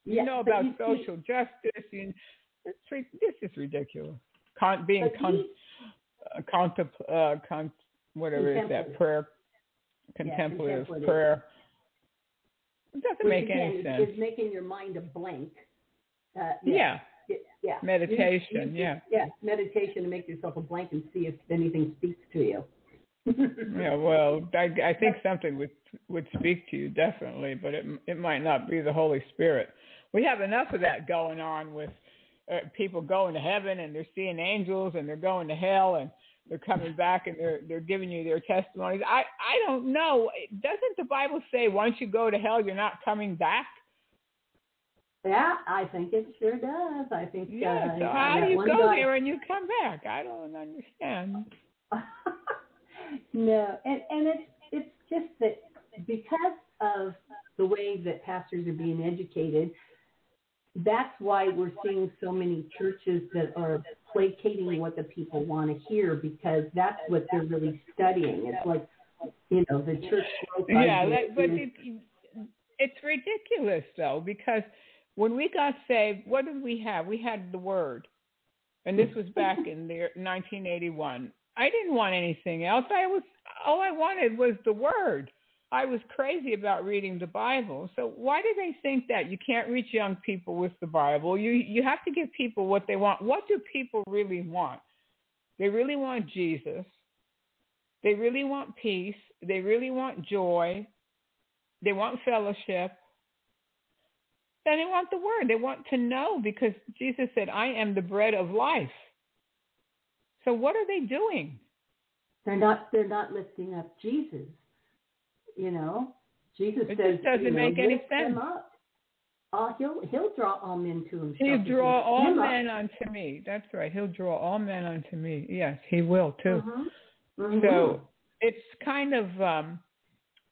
You yes, know about you social see, justice. You, it's, this is ridiculous. Con, being con, he, uh, contempl, uh, con, whatever is that prayer, contemplative, contemplative. prayer. It doesn't which make again any sense. is making your mind a blank. Uh, yeah. It- yeah. Meditation, You- you- yeah. Yeah, meditation to make yourself a blank and see if anything speaks to you. Yeah, well, I, I think something would would speak to you definitely, but it it might not be the Holy Spirit. We have enough of that going on with uh, people going to heaven and they're seeing angels and they're going to hell and they're coming back and they're they're giving you their testimonies. I I don't know. Doesn't the Bible say once you go to hell you're not coming back? Yeah, I think it sure does. I think. Yeah. uh, So how do you go guy- there and you come back? I don't understand. no, and and it's it's just that because of the way that pastors are being educated, that's why we're seeing so many churches that are placating what the people want to hear because that's what they're really studying. It's like you know the church Yeah, that, but it, it's ridiculous though because when we got saved, what did we have? We had the Word, and this was back in the 1981. I didn't want anything else. I was all I wanted was the Word. I was crazy about reading the Bible. So why do they think that you can't reach young people with the Bible? You you have to give people what they want. What do people really want? They really want Jesus. They really want peace. They really want joy. They want fellowship. Then they want the word. They want to know because Jesus said, I am the bread of life. So what are they doing? they're not they're not lifting up Jesus. You know, Jesus It says doesn't you know, make any sense. Uh, he'll he'll draw all men to himself. He'll draw all him up. men unto me. That's right. He'll draw all men unto me. Yes, he will too. Mhm. Mhm. So it's kind of um,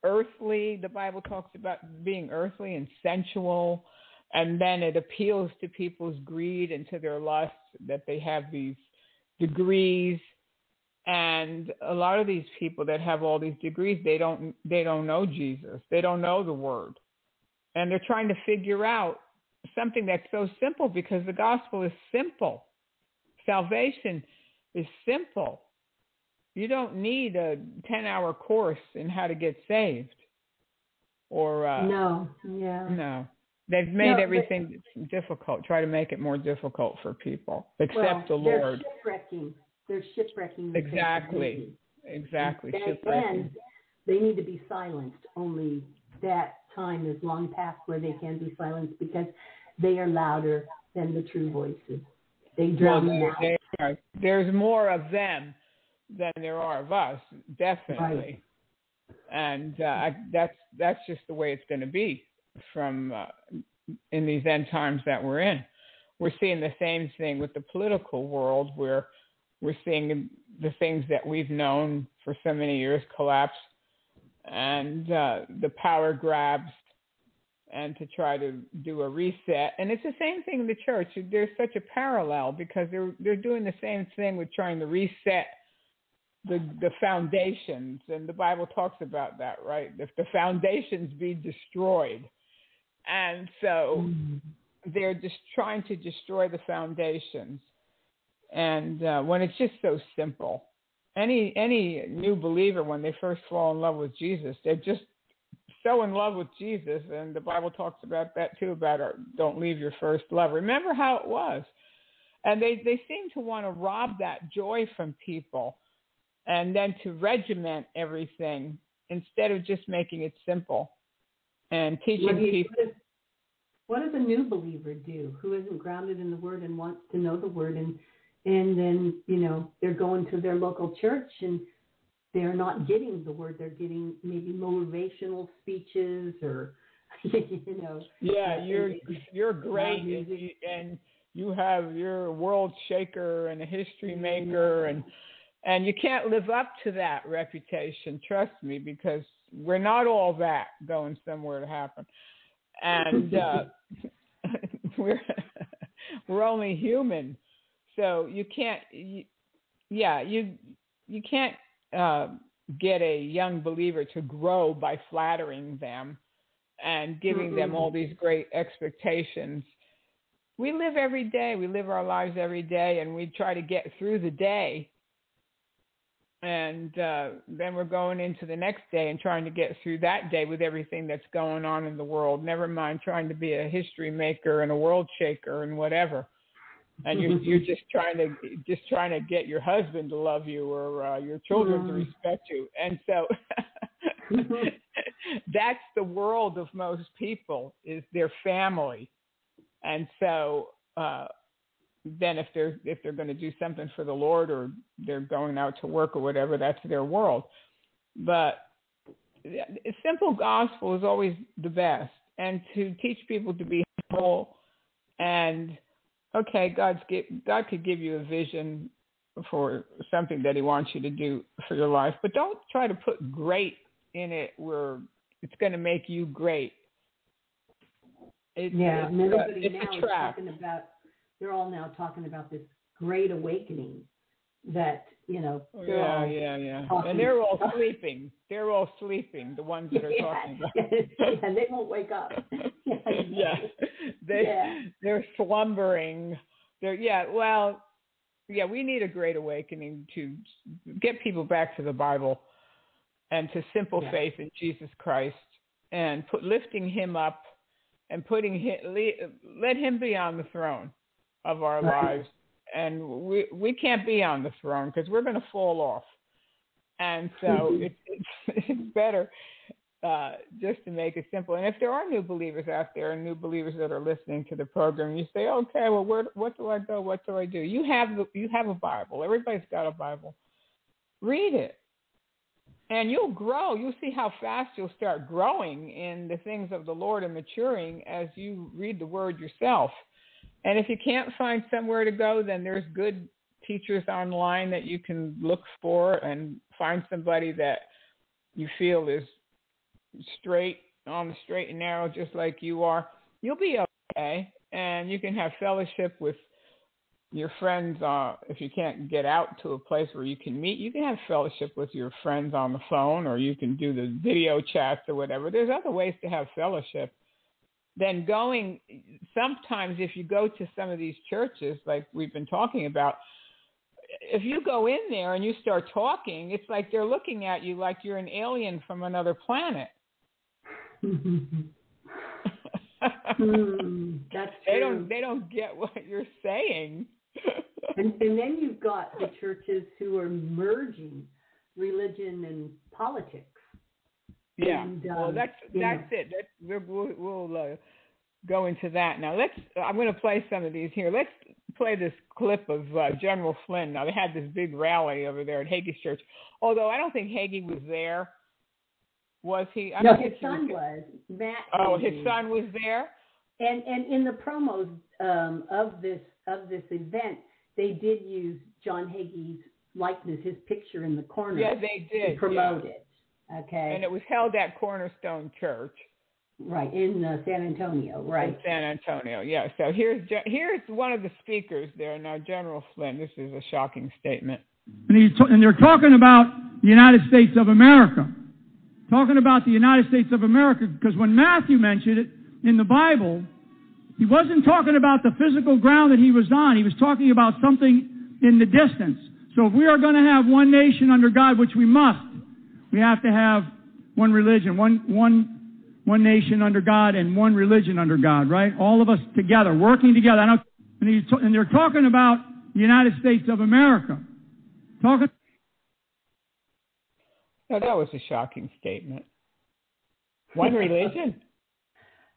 earthly. The Bible talks about being earthly and sensual, and then it appeals to people's greed and to their lust that they have these degrees. And a lot of these people that have all these degrees, they don't they don't know Jesus. They don't know the Word, and they're trying to figure out something that's so simple because the gospel is simple. Salvation is simple. You don't need a 10 hour course in how to get saved. Or, uh, no, yeah. no. They've made No, everything difficult, try to make it more difficult for people, except well, the they're Lord. shipwrecking. They're shipwrecking. the Exactly. exactly. And, they need to be silenced. Only that time is long past where they can be silenced because they are louder than the true voices. They drown them Well, out. they are. There's more of them than there are of us, definitely. And uh, I, that's that's just the way it's going to be from uh, in these end times that we're in. We're seeing the same thing with the political world, where we're seeing the things that we've known for so many years collapse, and uh, the power grabs and to try to do a reset. And it's the same thing in the church. There's such a parallel because they're they're doing the same thing with trying to reset the the foundations. And the Bible talks about that, right? If the foundations be destroyed. And so they're just trying to destroy the foundations. And uh, when it's just so simple, any any new believer when they first fall in love with Jesus, they're just so in love with Jesus, and the Bible talks about that too. About our, don't leave your first love. Remember how it was, and they they seem to want to rob that joy from people, and then to regiment everything instead of just making it simple and teaching What, you, people. what, what does a new believer do who isn't grounded in the Word and wants to know the Word and and then you know they're going to their local church and they're not getting the Word. They're getting maybe motivational speeches or you know. Yeah, you're you're great, and you, and you have you're a world shaker and a history maker, and and you can't live up to that reputation. Trust me, because we're not all that going somewhere to happen, and uh, we're we're only human, so you can't. You, yeah, you you can't uh, get a young believer to grow by flattering them and giving them Mm-mm. all these great expectations. We live every day. We live our lives every day, and we try to get through the day. And uh, then we're going into the next day and trying to get through that day with everything that's going on in the world. Never mind trying to be a history maker and a world shaker and whatever. And you're you're just trying to just trying to get your husband to love you or uh, your children to Mm. respect you. And so that's the world of most people is their family and so uh then if they're if they're going to do something for the lord or they're going out to work or whatever that's their world but the simple gospel is always the best and to teach people to be humble and okay god's give, god could give you a vision for something that he wants you to do for your life but don't try to put great in it where it's going to make you great. It's, Yeah, it's, and uh, everybody it's now is talking about. They're all now talking about this great awakening that you know. Oh, yeah, all, yeah, yeah. talking- And they're all sleeping. They're all sleeping. The ones that are yeah, talking about. yeah, they won't wake up. yeah, yeah, they Yeah. they're slumbering. They're yeah. Well, yeah. We need a great awakening to get people back to the Bible and to simple Yeah. faith in Jesus Christ and put lifting Him up and putting him, let Him be on the throne of our Right. lives. And we we can't be on the throne because we're going to fall off. And so Mhm. it's, it's it's better uh, just to make it simple. And if there are new believers out there and new believers that are listening to the program, you say, okay, well, where, what do I go? What do I do? You have the, you have a Bible. Everybody's got a Bible. Read it, and you'll grow. You'll see how fast you'll start growing in the things of the Lord and maturing as you read the Word yourself. And if you can't find somewhere to go, then there's good teachers online that you can look for and find somebody that you feel is straight on the straight and narrow just like you are. You'll be okay. And you can have fellowship with your friends uh if you can't get out to a place where you can meet you can have fellowship with your friends on the phone or you can do the video chats or whatever. There's other ways to have fellowship than going sometimes if you go to some of these churches like we've been talking about if you go in there and you start talking it's like they're looking at you like you're an alien from another planet Hmm, that's true. they don't they don't get what you're saying and and then you've got the churches who are merging religion and politics. Yeah. And, well, um, that's you that's it. That's, we'll we'll, we'll uh, go into that now. Let's. I'm going to play some of these here. Let's play this clip of uh, General Flynn. Now they had this big rally over there at Hagee's church. Although I don't think Hagee was there. Was he? I no, his son was. was Matt. Oh, Hagee. his son was there. And and in the promos um, of this of this event, they did use John Hagee's likeness, his picture in the corner Yeah, they to did. promote yeah. it. Okay, And it was held at Cornerstone Church right in uh, San Antonio, right? in San Antonio. Yeah. So here's here's one of the speakers there now, General Flynn. This is a shocking statement. And, he's t- and they're talking about the United States of America. Talking about the United States of America, because when Matthew mentioned it in the Bible, he wasn't talking about the physical ground that he was on. He was talking about something in the distance. So if we are going to have one nation under God, which we must, we have to have one religion, one, one, one nation under God and one religion under God, right? All of us together, working together. I know, and, he's and they're talking about the United States of America. Talking No, that was a shocking statement. One religion?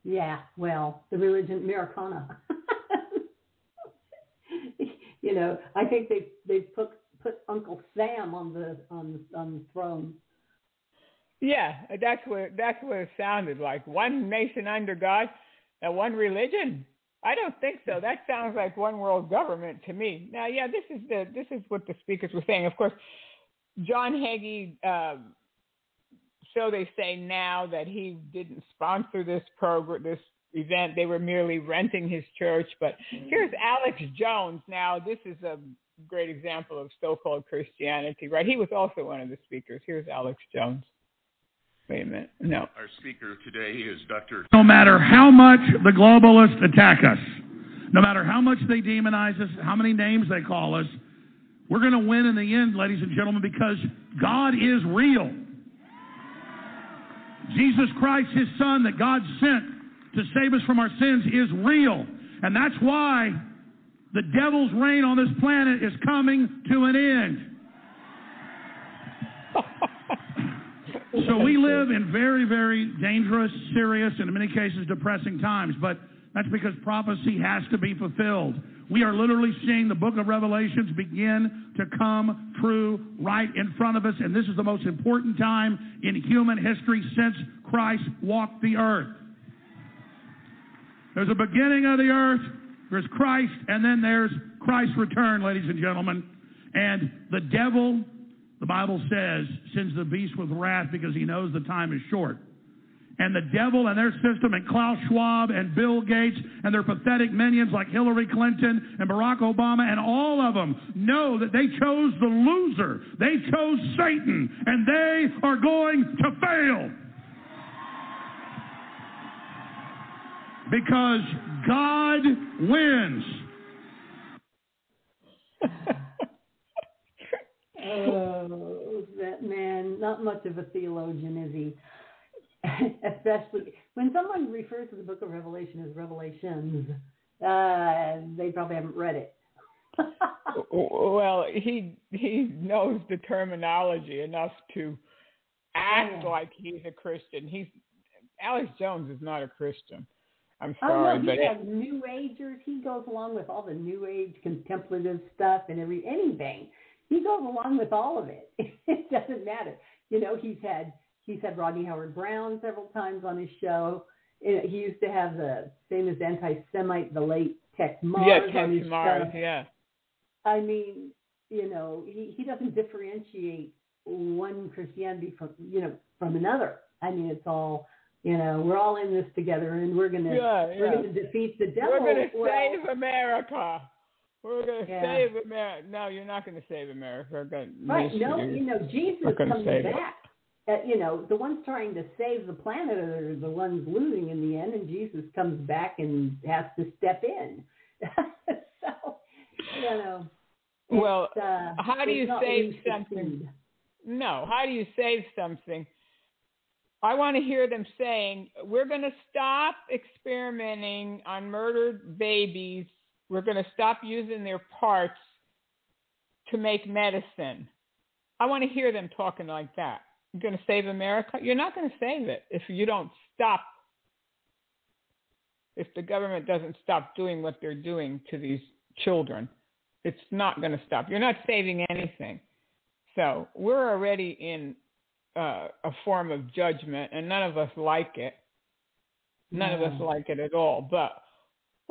Yeah, well, the religion Americana. you know, I think they they put put Uncle Sam on the on on the throne. Yeah, that's what that's what it sounded like. One nation under God and one religion. I don't think so. That sounds like one world government to me. Now, yeah, this is the this is what the speakers were saying. Of course, John Hagee. Um, so they say now that he didn't sponsor this program, this event. They were merely renting his church. But here's Alex Jones. Now, this is a great example of so-called Christianity, right? He was also one of the speakers. Here's Alex Jones. Wait a minute. No. Our speaker today is Dr. no matter how much the globalists attack us, no matter how much they demonize us, how many names they call us, we're going to win in the end, ladies and gentlemen, because God is real. Jesus Christ, his son that God sent to save us from our sins, is real. And that's why the devil's reign on this planet is coming to an end. So we live in very, very dangerous, serious, and in many cases depressing times, but that's because prophecy has to be fulfilled. We are literally seeing the book of Revelations begin to come true right in front of us, and this is the most important time in human history since Christ walked the earth. There's a beginning of the earth, there's Christ, and then there's Christ's return, ladies and gentlemen. And the devil the Bible says, sends the beast with wrath because he knows the time is short. And the devil and their system, and Klaus Schwab and Bill Gates and their pathetic minions like Hillary Clinton and Barack Obama and all of them know that they chose the loser. They chose Satan, and they are going to fail. Because God wins. Oh, that man, not much of a theologian, is he? Especially when someone refers to the book of Revelation as Revelations, uh, they probably haven't read it. well, he he knows the terminology enough to act Yeah. like he's a Christian. He's Alex Jones is not a Christian. I'm Oh sorry, no, but he has New Agers. He goes along with all the New Age contemplative stuff and every anything. He goes along with all of it. it doesn't matter. You know, he's had he's had Rodney Howard-Browne several times on his show. He used to have the famous anti-Semite, the late Texe Marrs yeah, Texe Marrs, show. yeah. I mean, you know, he, he doesn't differentiate one Christianity from you know from another. I mean, it's all you know. We're all in this together, and we're gonna Yeah, we're gonna defeat the devil. We're gonna Well, save America. We're gonna Yeah. save America. No, you're not gonna save America. We're gonna Right. No, you. you know, Jesus comes back. Uh, you know, the ones trying to save the planet are the ones losing in the end, and Jesus comes back and has to step in. so, you know. Well, uh, how do you save something? succeed. No. How do you save something? I want to hear them saying, we're going to stop experimenting on murdered babies. We're going to stop using their parts to make medicine. I want to hear them talking like that. You're going to save America? You're not going to save it if you don't stop. If the government doesn't stop doing what they're doing to these children, it's not going to stop. You're not saving anything. So we're already in uh, a form of judgment, and none of us like it. None of us like it at all. But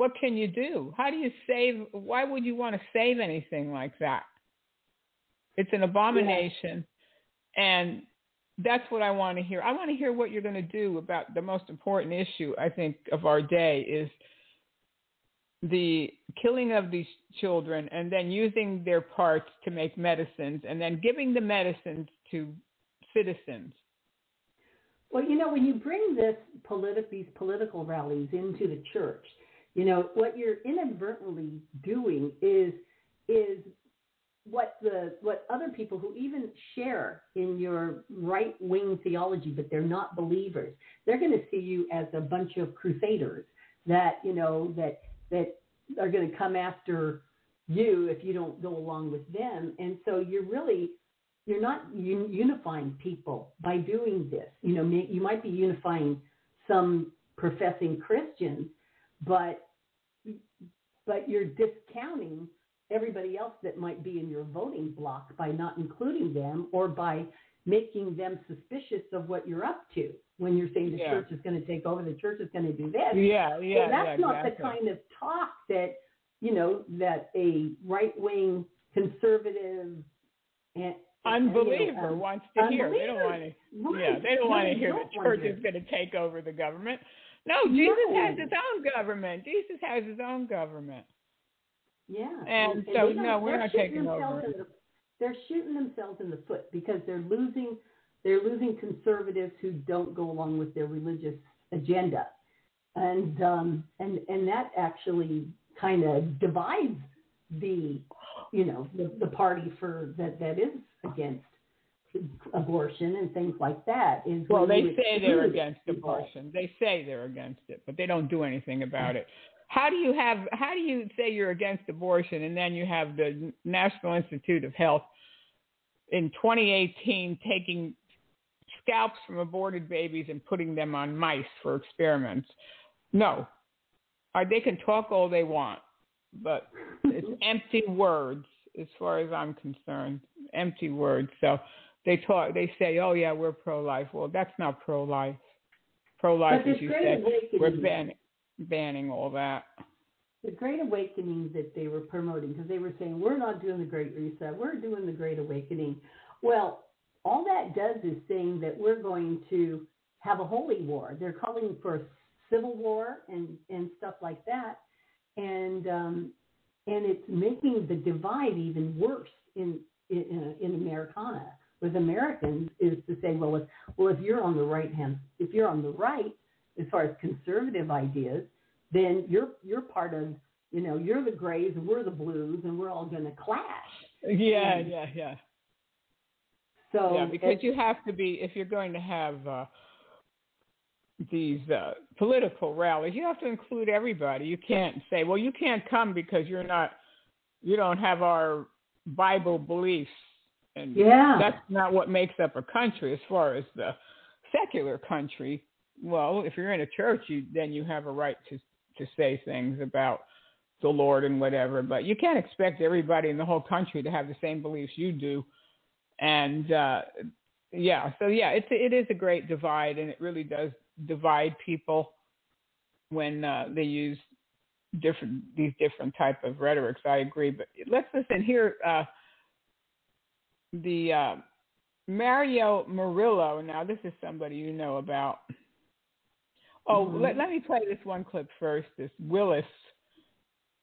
what can you do? How do you save? Why would you want to save anything like that? It's an abomination, yeah. and that's what I want to hear. I want to hear what you're going to do about the most important issue I think of our day is the killing of these children and then using their parts to make medicines and then giving the medicines to citizens. Well, you know, when you bring this politi- these political rallies into the church, you know what you're inadvertently doing is is what the what other people who even share in your right wing theology, but they're not believers, they're going to see you as a bunch of crusaders that you know that that are going to come after you if you don't go along with them. And so you're really you're not un- unifying people by doing this. You know, you might be unifying some professing Christians, but but you're discounting everybody else that might be in your voting block by not including them or by making them suspicious of what you're up to when you're saying the yeah. church is going to take over, the church is going to do this. Yeah, yeah, well, that's yeah, not exactly. the kind of talk that you know that a right wing conservative and unbeliever um, wants to hear. They don't want to. Right. Yeah, they don't want to hear the church is going to take over the government. No, Jesus No. has his own government. Jesus has his own government. Yeah. And they so, don't- no, we're not taking over. the- they're shooting themselves in the foot because they're losing they're losing conservatives who don't go along with their religious agenda. And um and and that actually kind of divides the you know the, the party for that that is against abortion and things like that is Well, they say they're against abortion. They say they're against it, but they don't do anything about it. How do you have? How do you say you're against abortion, and then you have the National Institute of Health in 2018 taking scalps from aborted babies and putting them on mice for experiments? No, uh, they can talk all they want, but it's empty words as far as I'm concerned. Empty words. So they talk. They say, "Oh yeah, we're pro-life." Well, that's not pro-life. Pro-life, as you said, we're banning banning all that. the great awakening that they were promoting because they were saying we're not doing the great reset we're doing the great awakening well all that does is saying that we're going to have a holy war they're calling for a civil war and and stuff like that and um and it's making the divide even worse in in, in americana with americans is to say well if well if you're on the right hand if you're on the right as far as conservative ideas then you're you're part of you know you're the grays and we're the blues and we're all going to clash. Yeah, Mm. yeah, yeah. So yeah, because you have to be if you're going to have uh, these uh, political rallies, you have to include everybody. You can't say, "Well, you can't come because you're not, you don't have our Bible beliefs," and Yeah. that's not what makes up a country. As far as the secular country, well, if you're in a church, you then you have a right to to say things about the Lord and whatever. But you can't expect everybody in the whole country to have the same beliefs you do and uh yeah so yeah it's it is a great divide and it really does divide people when uh they use different these different type of rhetorics i agree but let's listen here uh the uh mario murillo now this is somebody you know about oh Mhm. let, let me play this one clip first this willis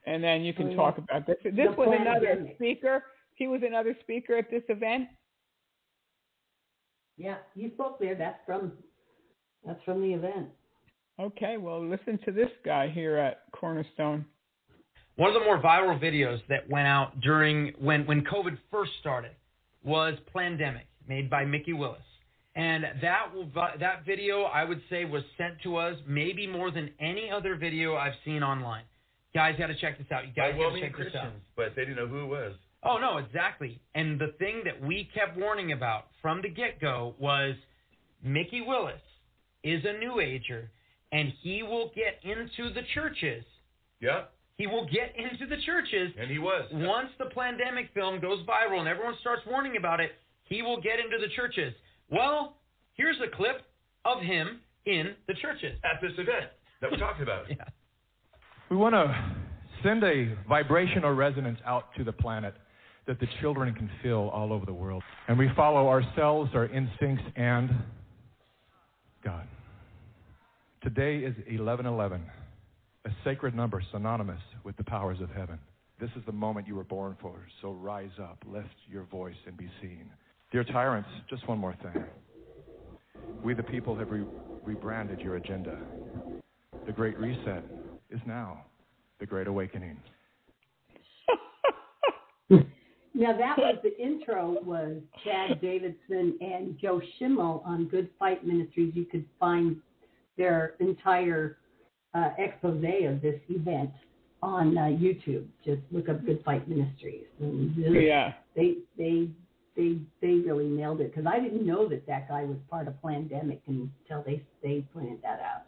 and then you can Oh, yeah. talk about this this The was another speaker he was another speaker at this event yeah, you spoke there. That's from that's from the event. Okay, well, listen to this guy here at Cornerstone. One of the more viral videos that went out during when when COVID first started was Plandemic, made by Mikki Willis. And that will, that video I would say was sent to us maybe more than any other video I've seen online. Guys, got to check this out. You guys got to check this out. But they didn't know who it was. Oh no, exactly. And the thing that we kept warning about from the get-go was Mikki Willis is a new ager and he will get into the churches. Yeah, He will get into the churches and he was. once the Plandemic film goes viral and everyone starts warning about it, he will get into the churches. Well, here's a clip of him in the churches. At this event that we talked about. Yeah. We want to send a vibrational resonance out to the planet that the children can feel all over the world. And we follow ourselves, our instincts, and God. Today is 1111, a sacred number synonymous with the powers of heaven. This is the moment you were born for, so rise up, lift your voice, and be seen. Dear tyrants, just one more thing. We, the people, have re- rebranded your agenda. The Great Reset is now the Great Awakening. Now that was the intro was Chad Davidson and Joe Schimmel on Good Fight Ministries. You could find their entire uh, expose of this event on uh, YouTube. Just look up Good Fight Ministries. And Yeah. they they they they really nailed it because I didn't know that that guy was part of Plandemic until they they pointed that out.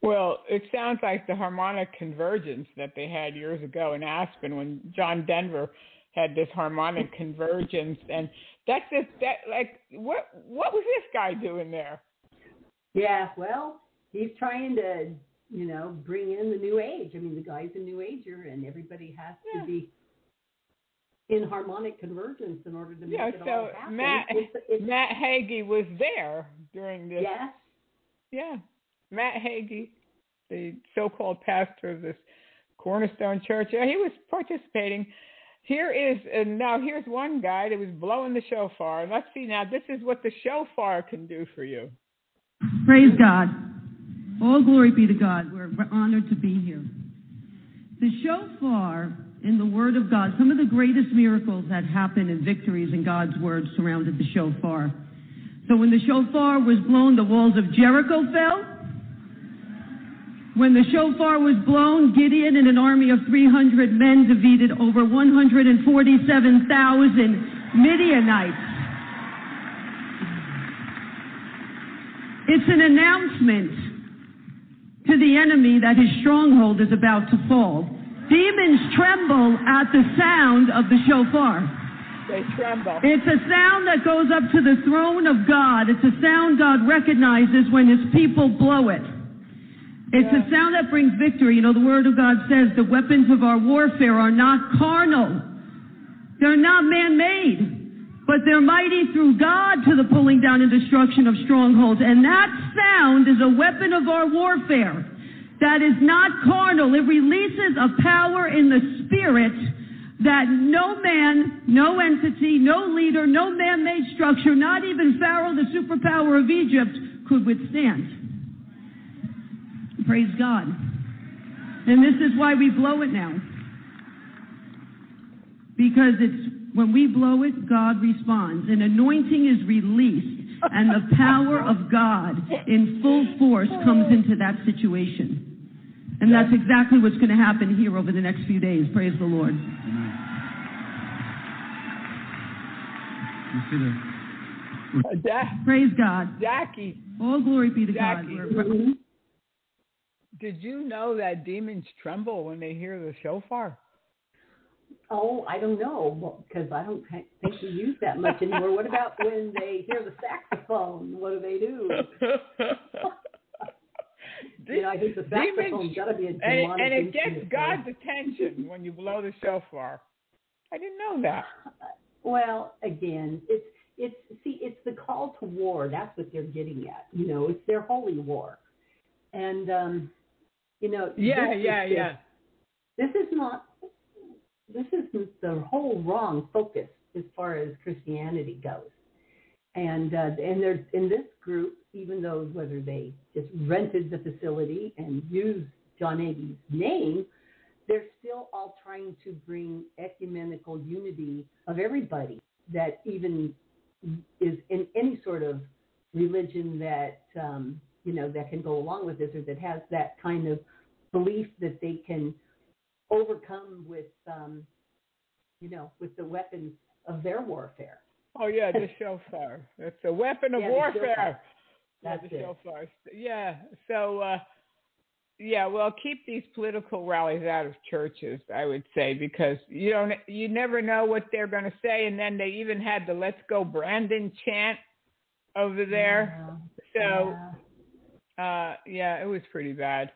Well, it sounds like the harmonic convergence that they had years ago in Aspen when John Denver had this harmonic convergence, and that's just that. Like, what what was this guy doing there? Yeah, well, he's trying to, you know, bring in the new age. I mean, the guy's a new ager, and everybody has Yeah. to be in harmonic convergence in order to make Yeah, it all so happen. Matt It's, it's, Matt Hagee was there during this. yes, Yeah, Matt Hagee, the so-called pastor of this Cornerstone Church, yeah, he was participating. Here is and now here's one guy that was blowing the shofar. And let's see now. This is what the shofar can do for you. Praise God. All glory be to God. We're honored to be here. The shofar in the Word of God, some of the greatest miracles that happened and victories in God's Word surrounded the shofar. So when the shofar was blown, the walls of Jericho fell. When the shofar was blown, Gideon and an army of 300 men defeated over 147,000 Midianites. It's an announcement to the enemy that his stronghold is about to fall. Demons tremble at the sound of the shofar. They tremble. It's a sound that goes up to the throne of God. It's a sound God recognizes when his people blow it. It's a sound that brings victory. You know, the Word of God says the weapons of our warfare are not carnal. They're not man-made, but they're mighty through God to the pulling down and destruction of strongholds. And that sound is a weapon of our warfare that is not carnal. It releases a power in the spirit that no man, no entity, no leader, no man-made structure, not even Pharaoh, the superpower of Egypt, could withstand. Praise God. And this is why we blow it now. Because it's when we blow it, God responds. An anointing is released, and the power of God in full force comes into that situation. And that's exactly what's going to happen here over the next few days. Praise the Lord. Praise God. Jackie, All glory be to God. Jackie. We're- did you know that demons tremble when they hear the shofar? Oh, I don't know because I don't think we use that much anymore. what about when they hear the saxophone? What do they do? You know, I think the saxophone's got to be a and, demonic and it gets. God's attention when you blow the shofar. I didn't know that. Well, again, it's it's see, it's the call to war. That's what they're getting at. You know, it's their holy war, and um, you know, Yeah, this yeah, yeah. This is not. This is the whole wrong focus as far as Christianity goes, and uh, and there's in this group, even though whether they just rented the facility and used John Hagee's name, they're still all trying to bring ecumenical unity of everybody that even is in any sort of religion that um, you know that can go along with this or that has that kind of belief that they can overcome with um, you know, with the weapons of their warfare. Oh yeah, the shofar. It's a weapon of Yeah, warfare. shofar. Yeah, the it. shofar. Yeah. So uh yeah, well keep these political rallies out of churches, I would say, because you don't you never know what they're gonna say and then they even had the let's go Brandon chant over there. So uh yeah, it was pretty bad.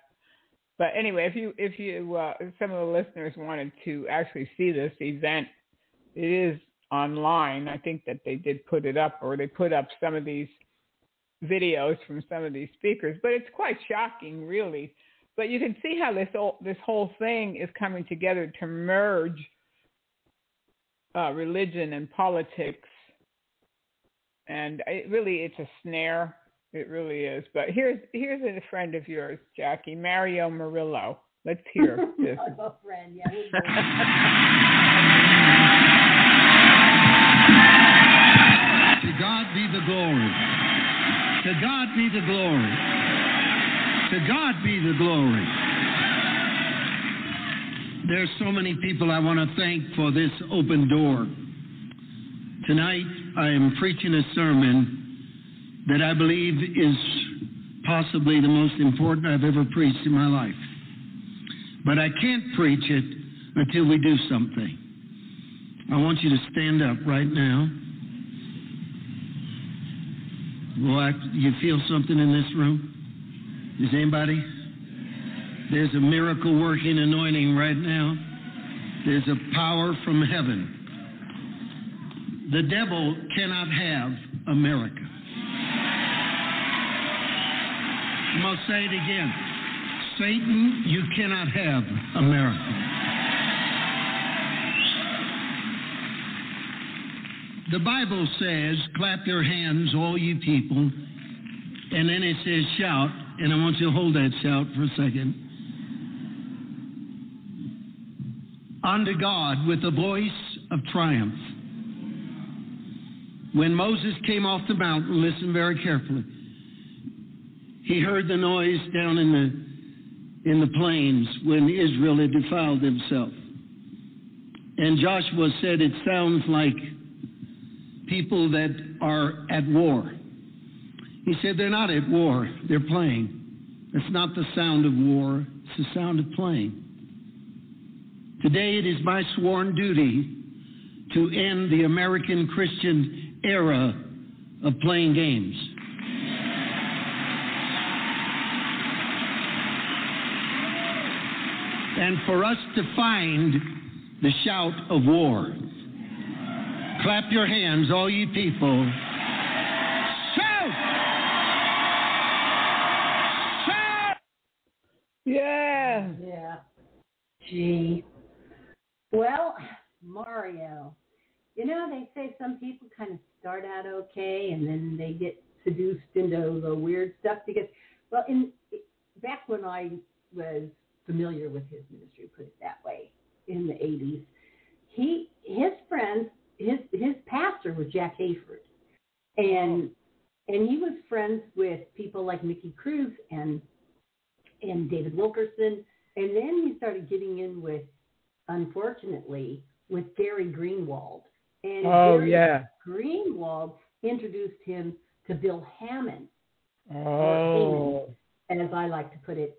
But anyway, if you if you uh some of the listeners wanted to actually see this event, it is online. I think that they did put it up or they put up some of these videos from some of these speakers, but it's quite shocking really. But you can see how this whole, this whole thing is coming together to merge uh, religion and politics, and it really it's a snare. It really is. But here's here's a friend of yours, Jackie Mario Murillo. Let's hear this. oh, friend, yeah. To God be the glory. To God be the glory. To God be the glory. There's so many people I want to thank for this open door. Tonight, I am preaching a sermon that I believe is possibly the most important I've ever preached in my life. But I can't preach it until we do something. I want you to stand up right now. What? You feel something in this room? Is anybody? There's a miracle working anointing right now. There's a power from heaven. The devil cannot have America. I'm going to say it again. Satan, you cannot have America. The Bible says, clap your hands, all you people. And then it says, shout. And I want you to hold that shout for a second. Unto God with a voice of triumph. When Moses came off the mountain, listen very carefully. He heard the noise down in the in the plains when Israel had defiled themselves. And Joshua said, It sounds like people that are at war. He said, They're not at war, they're playing. It's not the sound of war, it's the sound of playing. Today it is my sworn duty to end the American Christian era of playing games. And for us to find the shout of war. Clap your hands, all ye people. Shout! Shout! Yeah. Yeah. Gee. Well, Mario, you know, they say some people kind of start out okay and then they get seduced into the weird stuff because, well, in back when I was familiar with his ministry, put it that way, in the 80s, he his friends, his his pastor was Jack Hayford, and oh. and he was friends with people like Nicky Cruz and and David Wilkerson, and then he started getting in with, unfortunately, with Gary Greenwald. And Oh, Gary yeah. Greenwald introduced him to Bill Hamon, Oh. as I like to put it.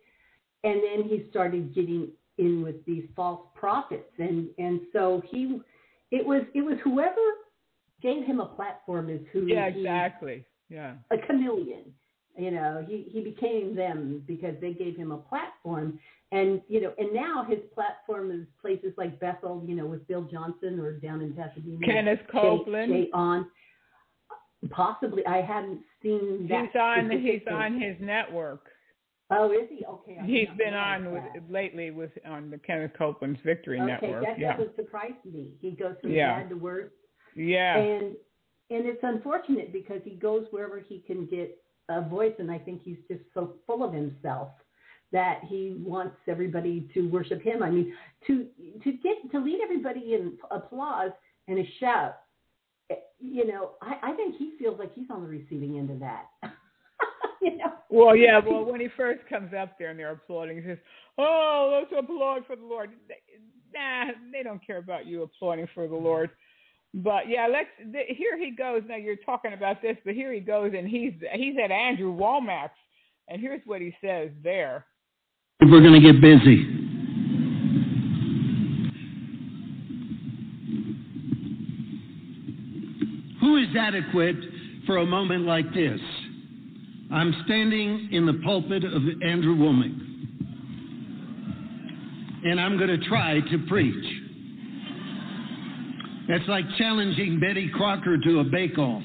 And then he started getting in with these false prophets, and and so he, it was it was whoever gave him a platform is who Yeah, exactly. Yeah. a chameleon. You know, he, he became them because they gave him a platform. And, you know, and now his platform is places like Bethel, you know, with Bill Johnson or down in Pasadena. Kenneth Copeland. Jay on. Possibly. I hadn't seen that. He's on he's on his network. Oh, is he? Okay. I He's been on with that. lately with on the Kenneth Copeland's Victory Okay, Network. that yeah. doesn't surprise me. He goes from Yeah. bad to worse. Yeah. And and it's unfortunate because he goes wherever he can get a voice, and I think he's just so full of himself that he wants everybody to worship him. I mean, to to get to lead everybody in applause and a shout. eh, You know, I, I think he feels like he's on the receiving end of that. you know. Well, yeah. Well, when he first comes up there and they're applauding, he says, "Oh, let's applaud for the Lord." nah, they don't care about you applauding for the Lord. But yeah, let's. Th- here he goes. Now you're talking about this, but here he goes, and he's he's at Andrew Wommack's, and here's what he says there. We're going to get busy. Who is adequate for a moment like this? I'm standing in the pulpit of Andrew Wommack, and I'm going to try to preach. It's like challenging Betty Crocker to a bake-off.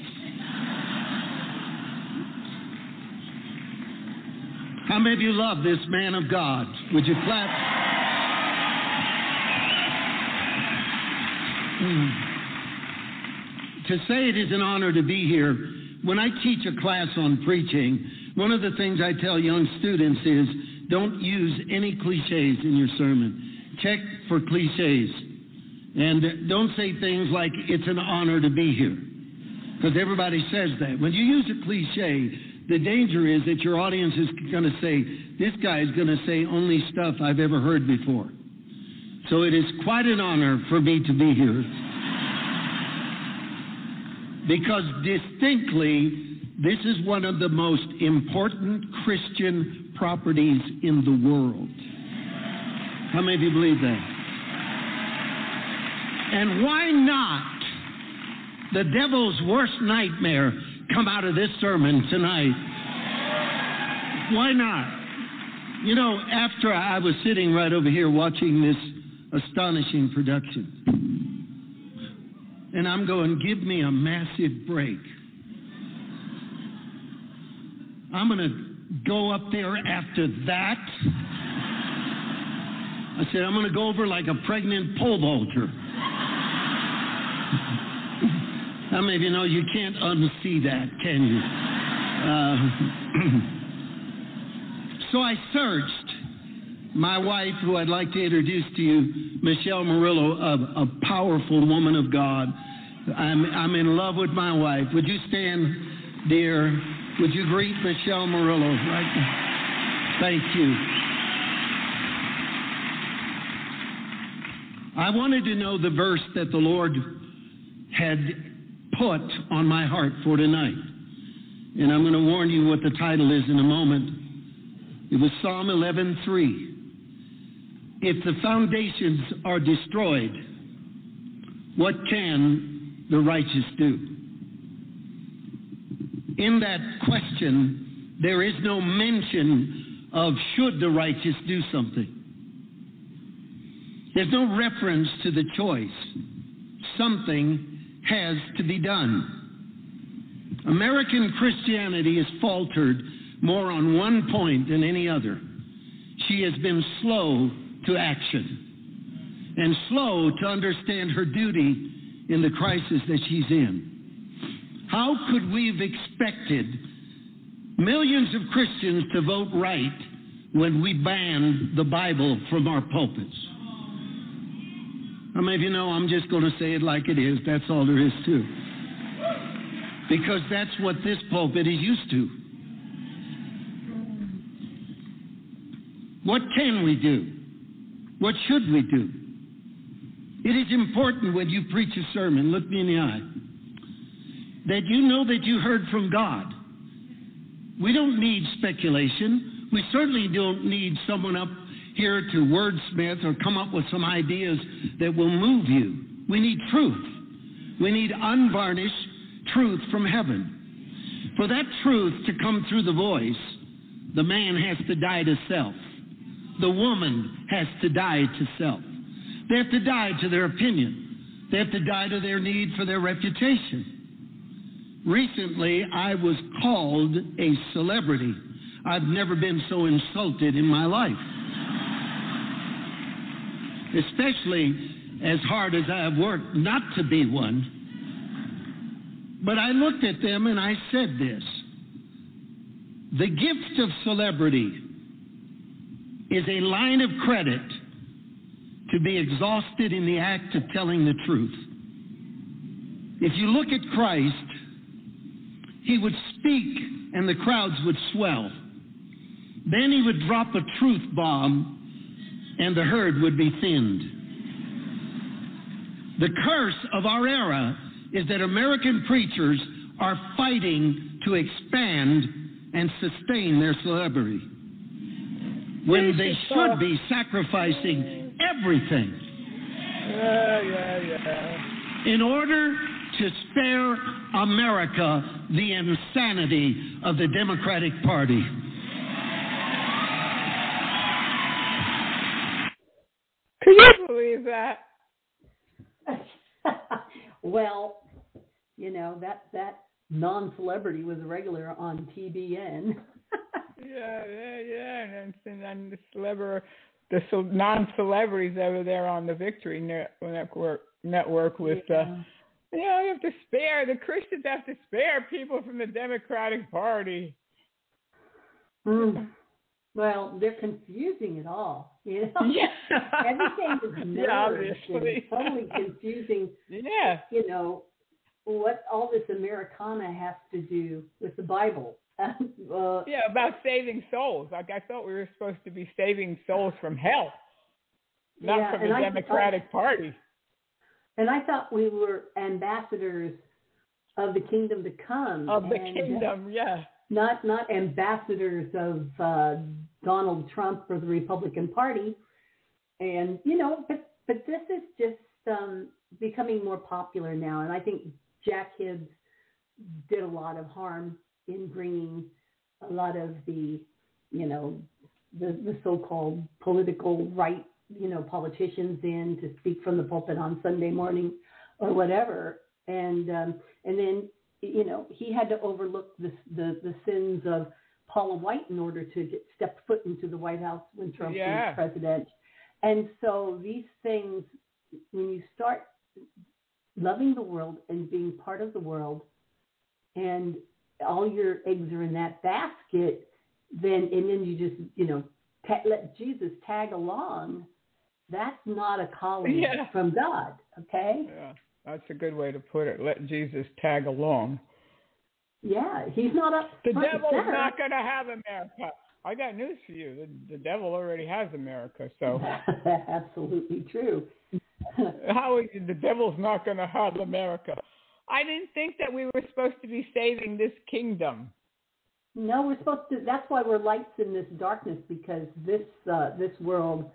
How many of you love this man of God? Would you clap? Mm. To say it is an honor to be here, when I teach a class on preaching, one of the things I tell young students is don't use any cliches in your sermon. Check for cliches. And don't say things like, it's an honor to be here. Because everybody says that. When you use a cliche, the danger is that your audience is going to say, this guy is going to say only stuff I've ever heard before. So it is quite an honor for me to be here. Because distinctly, this is one of the most important Christian properties in the world. How many of you believe that? And why not the devil's worst nightmare come out of this sermon tonight? Why not? You know, after I was sitting right over here watching this astonishing production, and I'm going, give me a massive break. I'm going to go up there after that. I said, I'm going to go over like a pregnant pole vaulter. How many of you know you can't unsee that, can you? Uh, so I searched. My wife, who I'd like to introduce to you, Michelle Murillo, a, a powerful woman of God. I'm, I'm in love with my wife. Would you stand, dear? Would you greet Michelle Murillo? Right? Thank you. I wanted to know the verse that the Lord had put on my heart for tonight. And I'm going to warn you what the title is in a moment. It was Psalm 11:3. If the foundations are destroyed, what can the righteous do? In that question, there is no mention of should the righteous do something. There's no reference to the choice. Something has to be done. American Christianity has faltered more on one point than any other. She has been slow to action and slow to understand her duty in the crisis that she's in. How could we have expected millions of Christians to vote right when we banned the Bible from our pulpits? I mean, if you know I'm just going to say it like it is? That's all there is to it. Because that's what this pulpit is used to. What can we do? What should we do? It is important when you preach a sermon, look me in the eye, that you know that you heard from God. We don't need speculation. We certainly don't need someone up here to wordsmith or come up with some ideas that will move you. We need truth. We need unvarnished truth from heaven. For that truth to come through the voice, the man has to die to self. The woman has to die to self. They have to die to their opinion. They have to die to their need for their reputation. Recently, I was called a celebrity. I've never been so insulted in my life. Especially as hard as I have worked not to be one. But I looked at them and I said this The gift of celebrity is a line of credit to be exhausted in the act of telling the truth. If you look at Christ, he would speak and the crowds would swell. Then he would drop a truth bomb and the herd would be thinned. The curse of our era is that American preachers are fighting to expand and sustain their celebrity when they should be sacrificing everything Yeah, yeah, yeah. in order to spare America the insanity of the Democratic Party. Can you believe that? well, you know that that non-celebrity was a regular on TBN. Yeah, yeah, yeah. And then, and the celebrity, the non-celebrities over there on the Victory Network network with, uh, you know, you have to spare the Christians have to spare people from the Democratic Party. Mm. Well, they're confusing it all. You know, Yeah. everything is Yeah, and totally confusing. Yeah. You know what all this Americana has to do with the Bible. uh, Yeah, about saving souls. Like I thought we were supposed to be saving souls from hell, not Yeah, from the I- Democratic Party. And I thought we were ambassadors of the kingdom to come. Of the kingdom, yeah. Not not ambassadors of uh, Donald Trump or the Republican Party. And you know, but but this is just um, becoming more popular now, and I think Jack Hibbs did a lot of harm in bringing a lot of the, you know, the, the so-called political right, you know, politicians in to speak from the pulpit on Sunday morning or whatever. And um, and then you know he had to overlook the the, the sins of Paula White in order to get step foot into the White House when Trump Yeah. was president. And so these things, when you start loving the world and being part of the world, and all your eggs are in that basket, then and then you just you know ta- let Jesus tag along. That's not a calling Yeah. from God. Okay. Yeah, that's a good way to put it. Let Jesus tag along. Yeah, he's not up. The devil's center. not going to have America. I got news for you. The, the devil already has America. So Absolutely true. how is the devil's not going to have America? I didn't think that we were supposed to be saving this kingdom. No, we're supposed to. That's why we're lights in this darkness because this uh, this world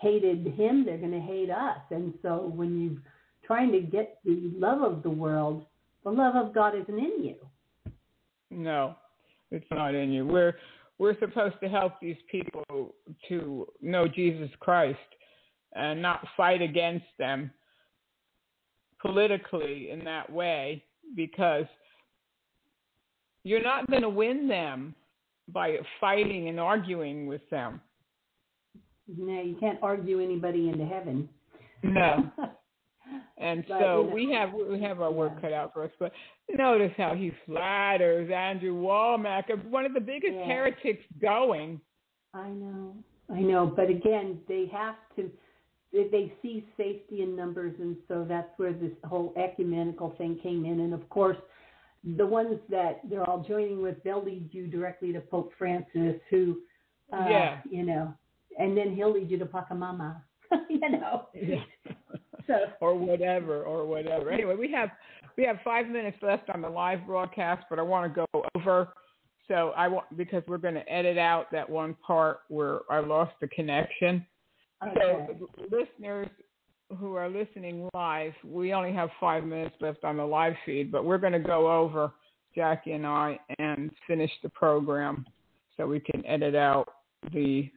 hated him. They're going to hate us, and so when you're trying to get the love of the world, the love of God isn't in you. No, it's not in you. We're we're supposed to help these people to know Jesus Christ and not fight against them politically in that way because you're not going to win them by fighting and arguing with them. No, you can't argue anybody into heaven. No. And But, so you know, we have we have our work cut out for us. But notice how he flatters Andrew Wommack, one of the biggest Yeah. heretics going. I know, I know, but again, they have to. They, they see safety in numbers, and so that's where this whole ecumenical thing came in. And of course, the ones that they're all joining with, they'll lead you directly to Pope Francis, who, uh, Yeah. you know, and then he'll lead you to Pachamama, you know. So or whatever or whatever. Anyway, we have we have five minutes left on the live broadcast, but I want to go over. So I want because we're going to edit out that one part where I lost the connection. Okay. So listeners who are listening live, we only have five minutes left on the live feed, but we're going to go over Jackie and I and finish the program so we can edit out the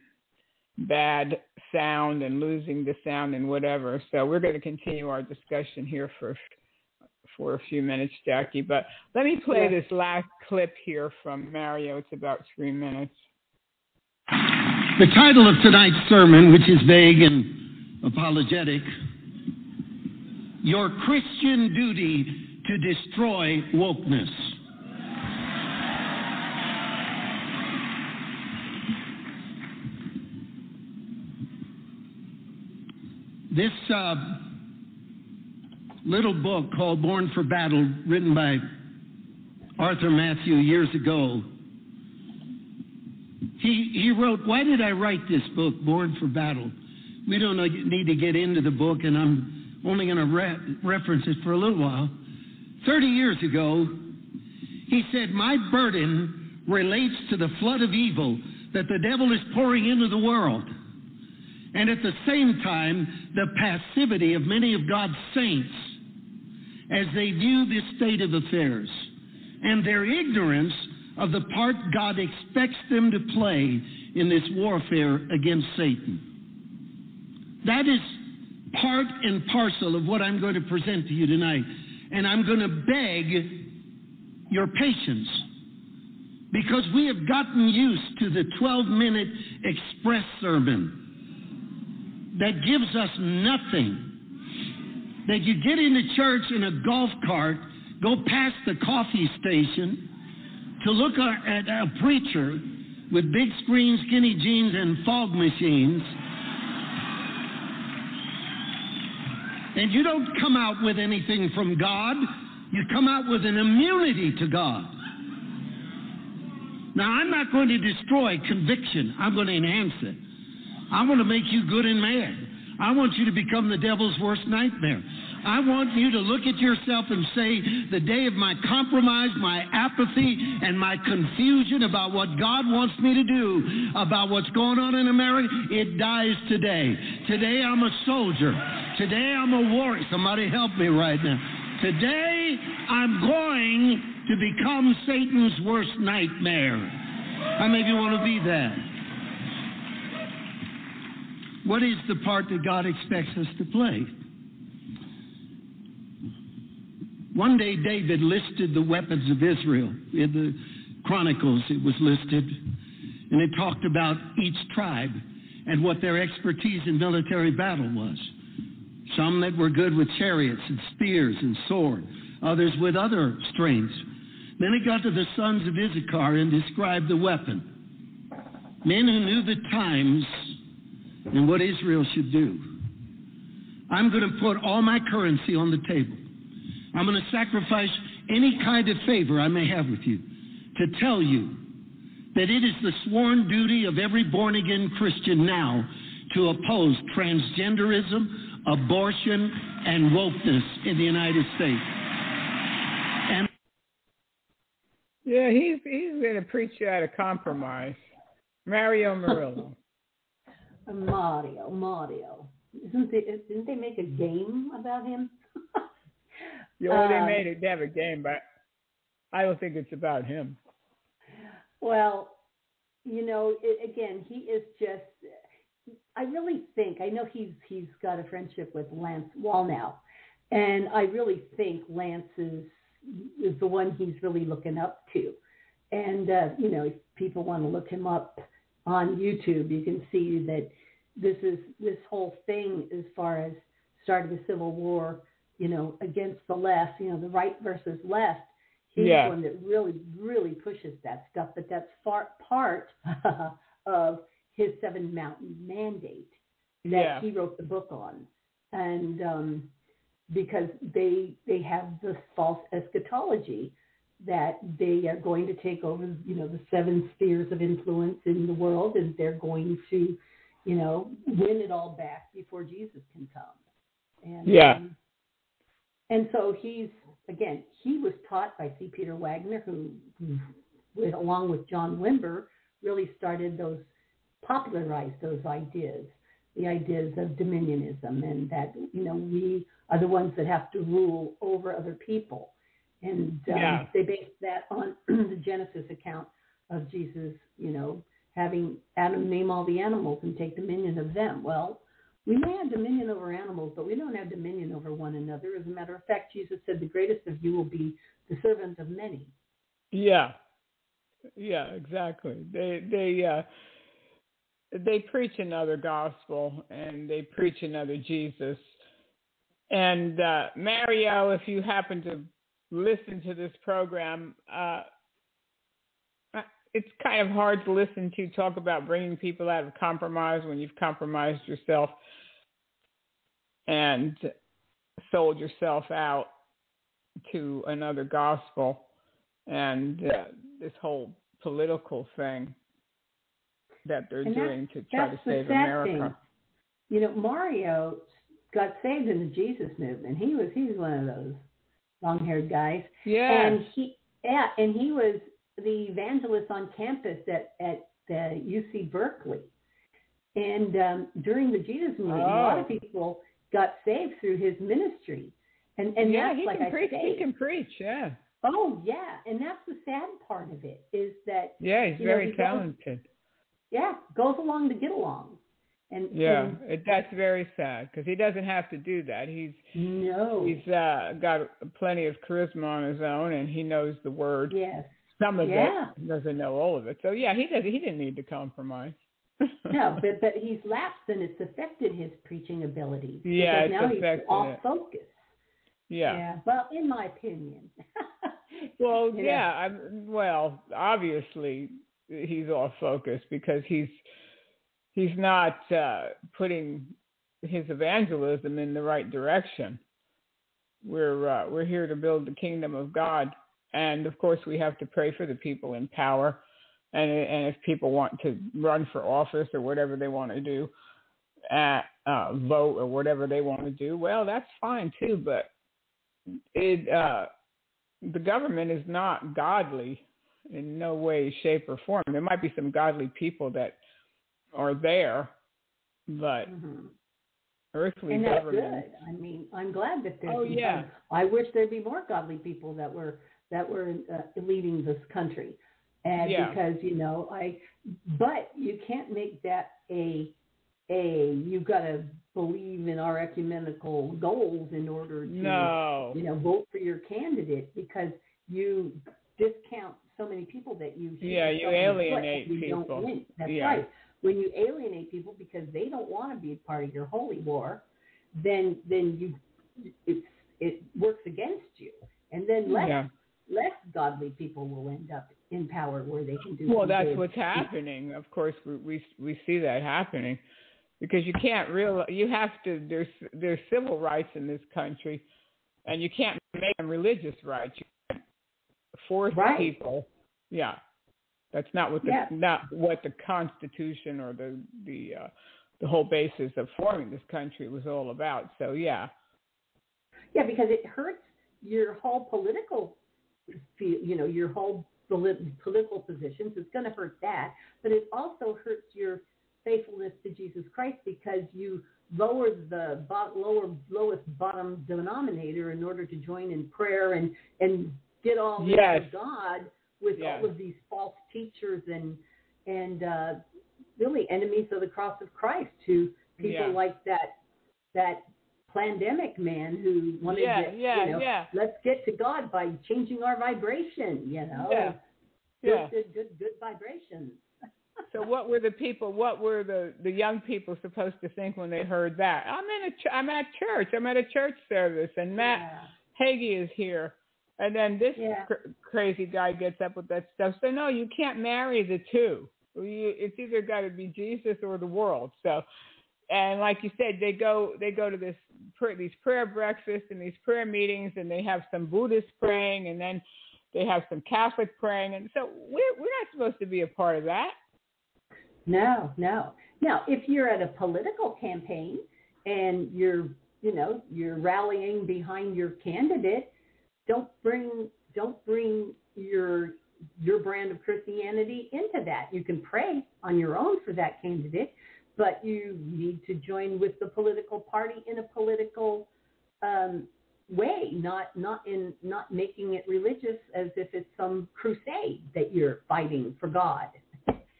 bad sound and losing the sound and whatever. So we're going to continue our discussion here for for a few minutes, Jackie. But let me play Yeah. this last clip here from Mario. It's about three minutes. The title of tonight's sermon, which is vague and apologetic, Your Christian Duty to Destroy Wokeness. This uh, little book called Born for Battle, written by Arthur Matthew years ago, he, he wrote, Why did I write this book, Born for Battle? We don't need to get into the book, and I'm only going to re- reference it for a little while. 30 years ago, he said, My burden relates to the flood of evil that the devil is pouring into the world. And at the same time, the passivity of many of God's saints as they view this state of affairs and their ignorance of the part God expects them to play in this warfare against Satan. That is part and parcel of what I'm going to present to you tonight. And I'm going to beg your patience because we have gotten used to the 12 minute express sermon that gives us nothing. That you get into church in a golf cart, go past the coffee station to look at a preacher with big screen, skinny jeans, and fog machines. And you don't come out with anything from God, you come out with an immunity to God. Now, I'm not going to destroy conviction, I'm going to enhance it. I want to make you good and mad. I want you to become the devil's worst nightmare. I want you to look at yourself and say, the day of my compromise, my apathy, and my confusion about what God wants me to do, about what's going on in America, it dies today. Today I'm a soldier. Today I'm a warrior. Somebody help me right now. Today I'm going to become Satan's worst nightmare. How many of you want to be that? What is the part that God expects us to play? One day, David listed the weapons of Israel. In the Chronicles, it was listed, and it talked about each tribe and what their expertise in military battle was. Some that were good with chariots and spears and sword, others with other strengths. Then it got to the sons of Issachar and described the weapon. Men who knew the times and what Israel should do. I'm going to put all my currency on the table. I'm going to sacrifice any kind of favor I may have with you to tell you that it is the sworn duty of every born again Christian now to oppose transgenderism, abortion, and wokeness in the United States. And yeah, he's he's going to preach you out of compromise. Mario Murillo. Mario, Mario. Isn't they, didn't they make a game about him? Yeah, Um, they made it. They have a game, but I don't think it's about him. Well, you know, it, again, he is just. I really think I know he's he's got a friendship with Lance Wallnau, and I really think Lance is is the one he's really looking up to. And uh, you know, if people want to look him up on YouTube, you can see that this is this whole thing as far as starting a civil war, you know, against the left, you know, the right versus left. He's Yeah. one that really, really pushes that stuff. But that's far part of his Seven Mountain Mandate that Yeah. he wrote the book on, and um, because they they have this false eschatology that they are going to take over, you know, the seven spheres of influence in the world, and they're going to, you know, win it all back before Jesus can come. And Yeah. um, and so he's again, he was taught by C. Peter Wagner, who, who with, along with John Wimber, really started those popularized those ideas, the ideas of dominionism, and that you know we are the ones that have to rule over other people, and um, Yeah. they based that on the Genesis account of Jesus, you know, having Adam name all the animals and take dominion of them. Well, we may have dominion over animals, but we don't have dominion over one another. As a matter of fact, Jesus said, "The greatest of you will be the servant of many." Yeah, yeah, exactly. They they uh, they preach another gospel and they preach another Jesus. And uh, Mario, if you happen to listen to this program, uh, it's kind of hard to listen to talk about bringing people out of compromise when you've compromised yourself and sold yourself out to another gospel and uh, this whole political thing that they're that- doing to try to save America. thing. You know, Mario got saved in the Jesus movement. He was he's one of those long haired guys. Yes. And he yeah, and he was the evangelist on campus at at the UC Berkeley. And um, during the Jesus movement, a lot of Oh. people got saved through his ministry. And and yeah, that's he like can I preach. say, He can preach. Yeah. Oh yeah, and that's the sad part of it is that Yeah, he's you know, very he goes- talented. yeah goes along to get along. And Yeah, and it, that's very sad because he doesn't have to do that. He's no, he's uh, got plenty of charisma on his own, and he knows the word. yes, Some of Yeah. it He doesn't know all of it. So yeah, he doesn't. He didn't need to compromise. No, but but he's lapsed and it's affected his preaching abilities. Yeah, because it's now he's affected off it. focus. yeah. Well, in my opinion. Well, know. yeah. I'm, well, obviously he's off focus because he's he's not uh, putting his evangelism in the right direction. We're uh, we're here to build the kingdom of God, and of course we have to pray for the people in power, and and if people want to run for office or whatever they want to do, uh, uh, vote or whatever they want to do, well, that's fine too. But it uh, the government is not godly in no way, shape, or form. There might be some godly people that are there, but Mhm. earthly and that's government. good. I mean, I'm glad that there's. Oh, yeah. I wish there'd be more godly people that were that were uh, leading this country, and Yeah. because you know I, but you can't make that a a you've got to believe in our ecumenical goals in order to No. you know vote for your candidate because you discount so many people that you Yeah, you yourself in the foot alienate you don't people. win. That's Yeah. right when you alienate people because they don't want to be a part of your holy war, then then you it it works against you, and then less Yeah. less godly people will end up in power where they can do. Well, that's what's happening. Of course, we we we see that happening because you can't real you have to there's there's civil rights in this country, and you can't make them religious rights. You can't force Right. people. Yeah, that's not what the Yeah. not what the Constitution or the the uh, the whole basis of forming this country was all about. So yeah, Yeah, because it hurts your whole political, you know, your whole political positions. It's going to hurt that, but it also hurts your faithfulness to Jesus Christ because you lower the lower lowest bottom denominator in order to join in prayer and and get all Yes. God with Yes. all of these false teachers and and uh, really enemies of the cross of Christ who people Yeah. like that that Plandemic man who wanted Yeah, to yeah, you know yeah. let's get to God by changing our vibration you know Yeah. good, Yeah. good good good vibrations So what were the people? What were the the young people supposed to think when they heard that? I'm in a ch- I'm at church. I'm at a church service, and Matt yeah. Hagee is here, and then this Yeah. cr- crazy guy gets up with that stuff. So no, you can't marry the two. You, it's either got to be Jesus or the world. So, and like you said, they go they go to this these prayer breakfasts and these prayer meetings, and they have some Buddhist praying, and then they have some Catholic praying, and so we're we're not supposed to be a part of that. No, no. Now, if you're at a political campaign and you're, you know, you're rallying behind your candidate, don't bring don't bring your your brand of Christianity into that. You can pray on your own for that candidate, but you need to join with the political party in a political um, way, not not in not making it religious as if it's some crusade that you're fighting for God.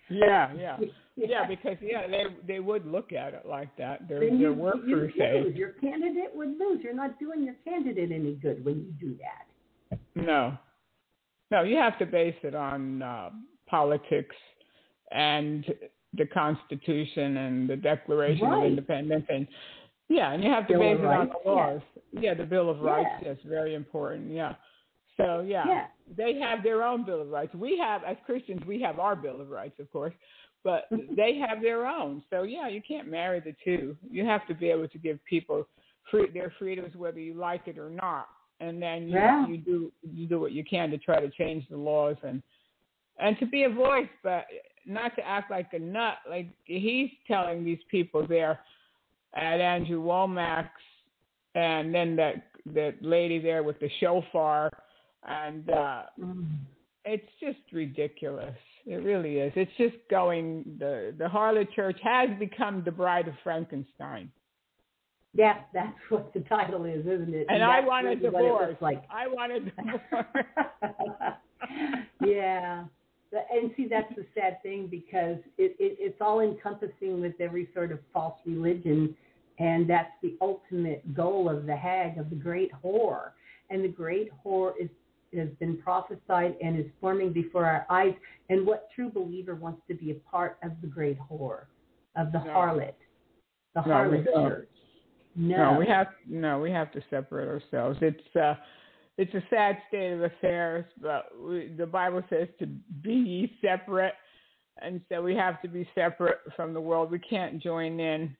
Yeah, yeah, yeah. Because yeah, they they would look at it like that. There Then there you, were you crusades. lose. Your candidate would lose. You're not doing your candidate any good when you do that. No, no. You have to base it on uh, politics and the Constitution and the Declaration of Independence, and yeah, and you have to Bill base it on the laws. Yeah, the Bill of Rights. Yeah. Yes, very important. Yeah. So yeah, Yeah. they have their own Bill of Rights. We have, as Christians, we have our Bill of Rights, of course, but mhm. they have their own. So yeah, you can't marry the two. You have to be able to give people free, their freedoms, whether you like it or not, and then you, Yeah. you do you do what you can to try to change the laws and and to be a voice, but not to act like a nut. Like he's telling these people there, at Andrew Wommack's, and then that that lady there with the shofar, and uh, Mm. it's just ridiculous. It really is. It's just going. The the harlot church has become the bride of Frankenstein, Yeah, that's what the title is, isn't it? and I that's want a really what it divorce. like. I want a divorce. yeah. And see, that's the sad thing because it, it, it's all encompassing with every sort of false religion. And that's the ultimate goal of the hag, of the great whore. And the great whore is, has been prophesied and is forming before our eyes. And what true believer wants to be a part of the great whore, of the harlot, the No, harlot church? No. No, we have no, we have to separate ourselves. It's uh it's a sad state of affairs, but we, the Bible says to be ye separate, and so we have to be separate from the world. We can't join in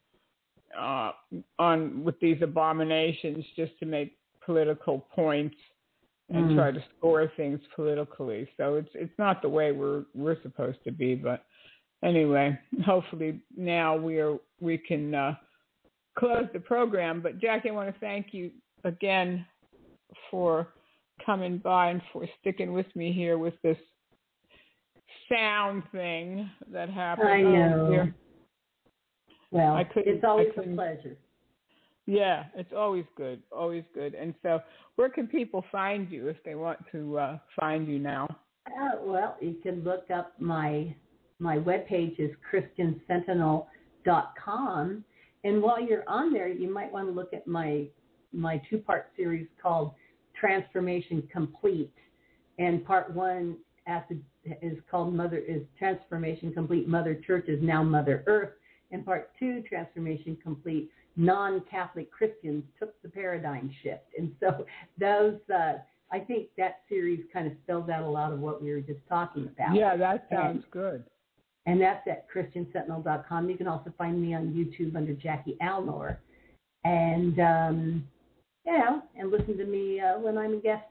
uh, on with these abominations just to make political points and Mm. try to score things politically. So it's it's not the way we're we're supposed to be. But anyway, hopefully now we are we can. Uh, close the program. But Jackie, I want to thank you again for coming by and for sticking with me here with this sound thing that happened. I Oh, know. dear. Well, I it's always a pleasure. Yeah, it's always good, always good. And so, where can people find you if they want to uh, find you now? Uh, well, you can look up my my webpage is christiansentinel.com, and while you're on there, you might want to look at my my two part series called Transformation Complete, and part one is called Mother is Transformation Complete. Mother Church is now Mother Earth, and part two Transformation Complete. Non-Catholic Christians took the paradigm shift, and so those. Uh, I think that series kind of spells out a lot of what we were just talking about. Yeah, that sounds And- good. And that's at christiansentinel.com. You can also find me on YouTube under Jackie Alnor. And, um, you know, and listen to me uh, when I'm a guest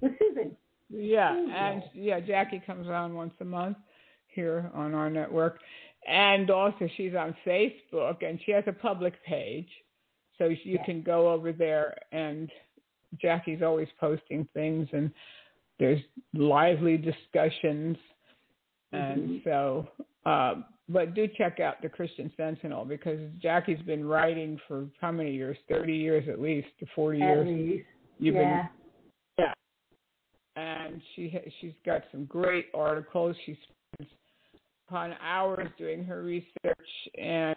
with Susan. Yeah, and yeah, Jackie comes on once a month here on our network, and also she's on Facebook and she has a public page, so you Yes. can go over there and Jackie's always posting things and there's lively discussions, and Mhm. so. Uh, but do check out the Christian Sentinel because Jackie's been writing for how many years? Thirty years at least, to forty At years. least. You've yeah. been yeah. And she she's got some great articles. She spends upon hours doing her research, and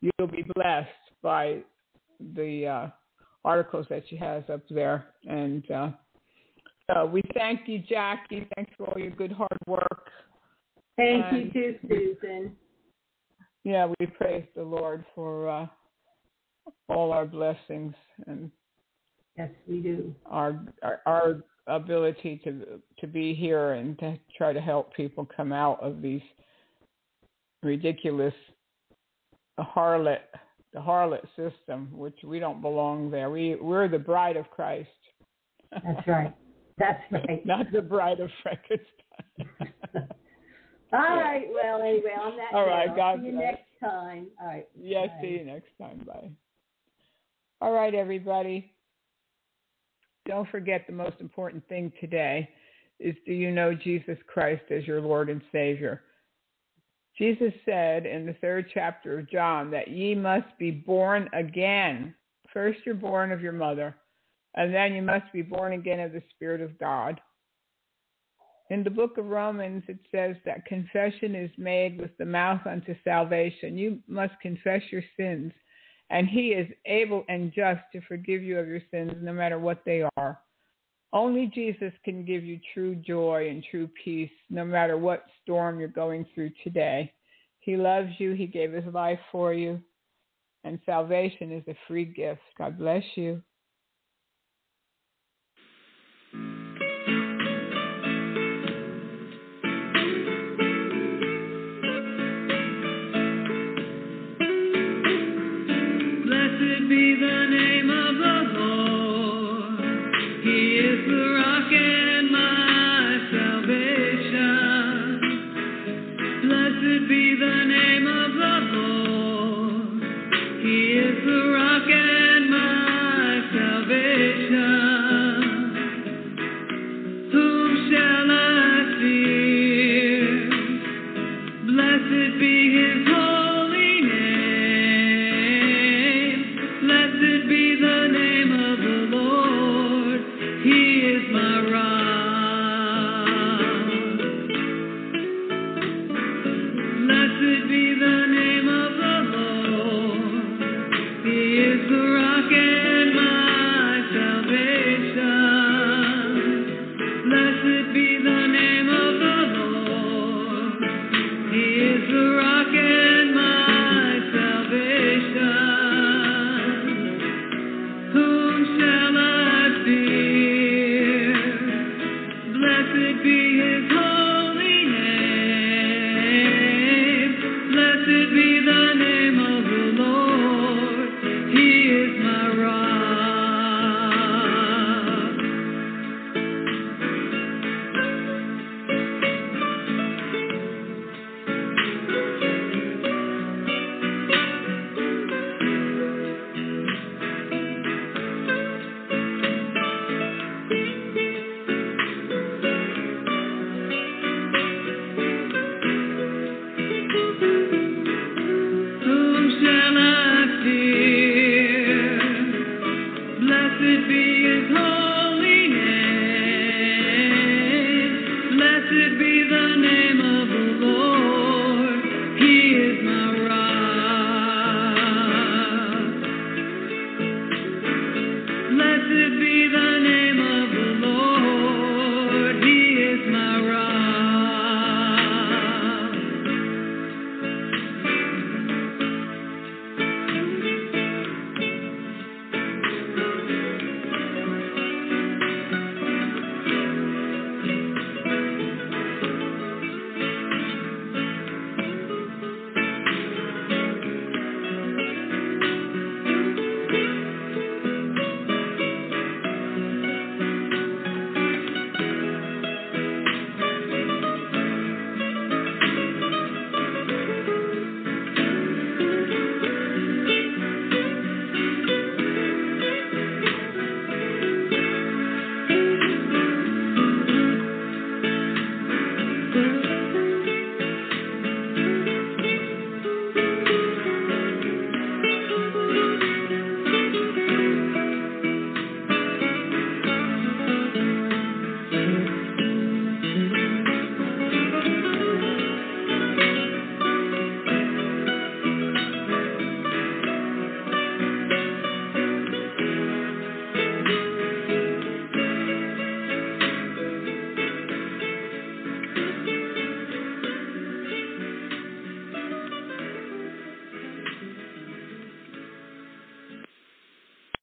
you'll be blessed by the uh, articles that she has up there. And uh, so we thank you, Jackie. Thanks for all your good hard work. Thank And- you too, Susan. Yeah, we praise the Lord for uh, all our blessings and Yes, we do. our, our our ability to to be here and to try to help people come out of these ridiculous harlot the harlot system, which we don't belong there. We we're the bride of Christ. That's right. That's right. Not the bride of Frankenstein. All right. Well, anyway, on that All right, note, God see you next time. All right. yes, Bye. see you next time. Bye. All right, everybody. Don't forget the most important thing today is do you know Jesus Christ as your Lord and Savior? Jesus said in the third chapter of John that ye must be born again. First, you're born of your mother, and then you must be born again of the Spirit of God. In the book of Romans, it says that confession is made with the mouth unto salvation. You must confess your sins, and He is able and just to forgive you of your sins, no matter what they are. Only Jesus can give you true joy and true peace, no matter what storm you're going through today. He loves you, He gave His life for you, and salvation is a free gift. God bless you.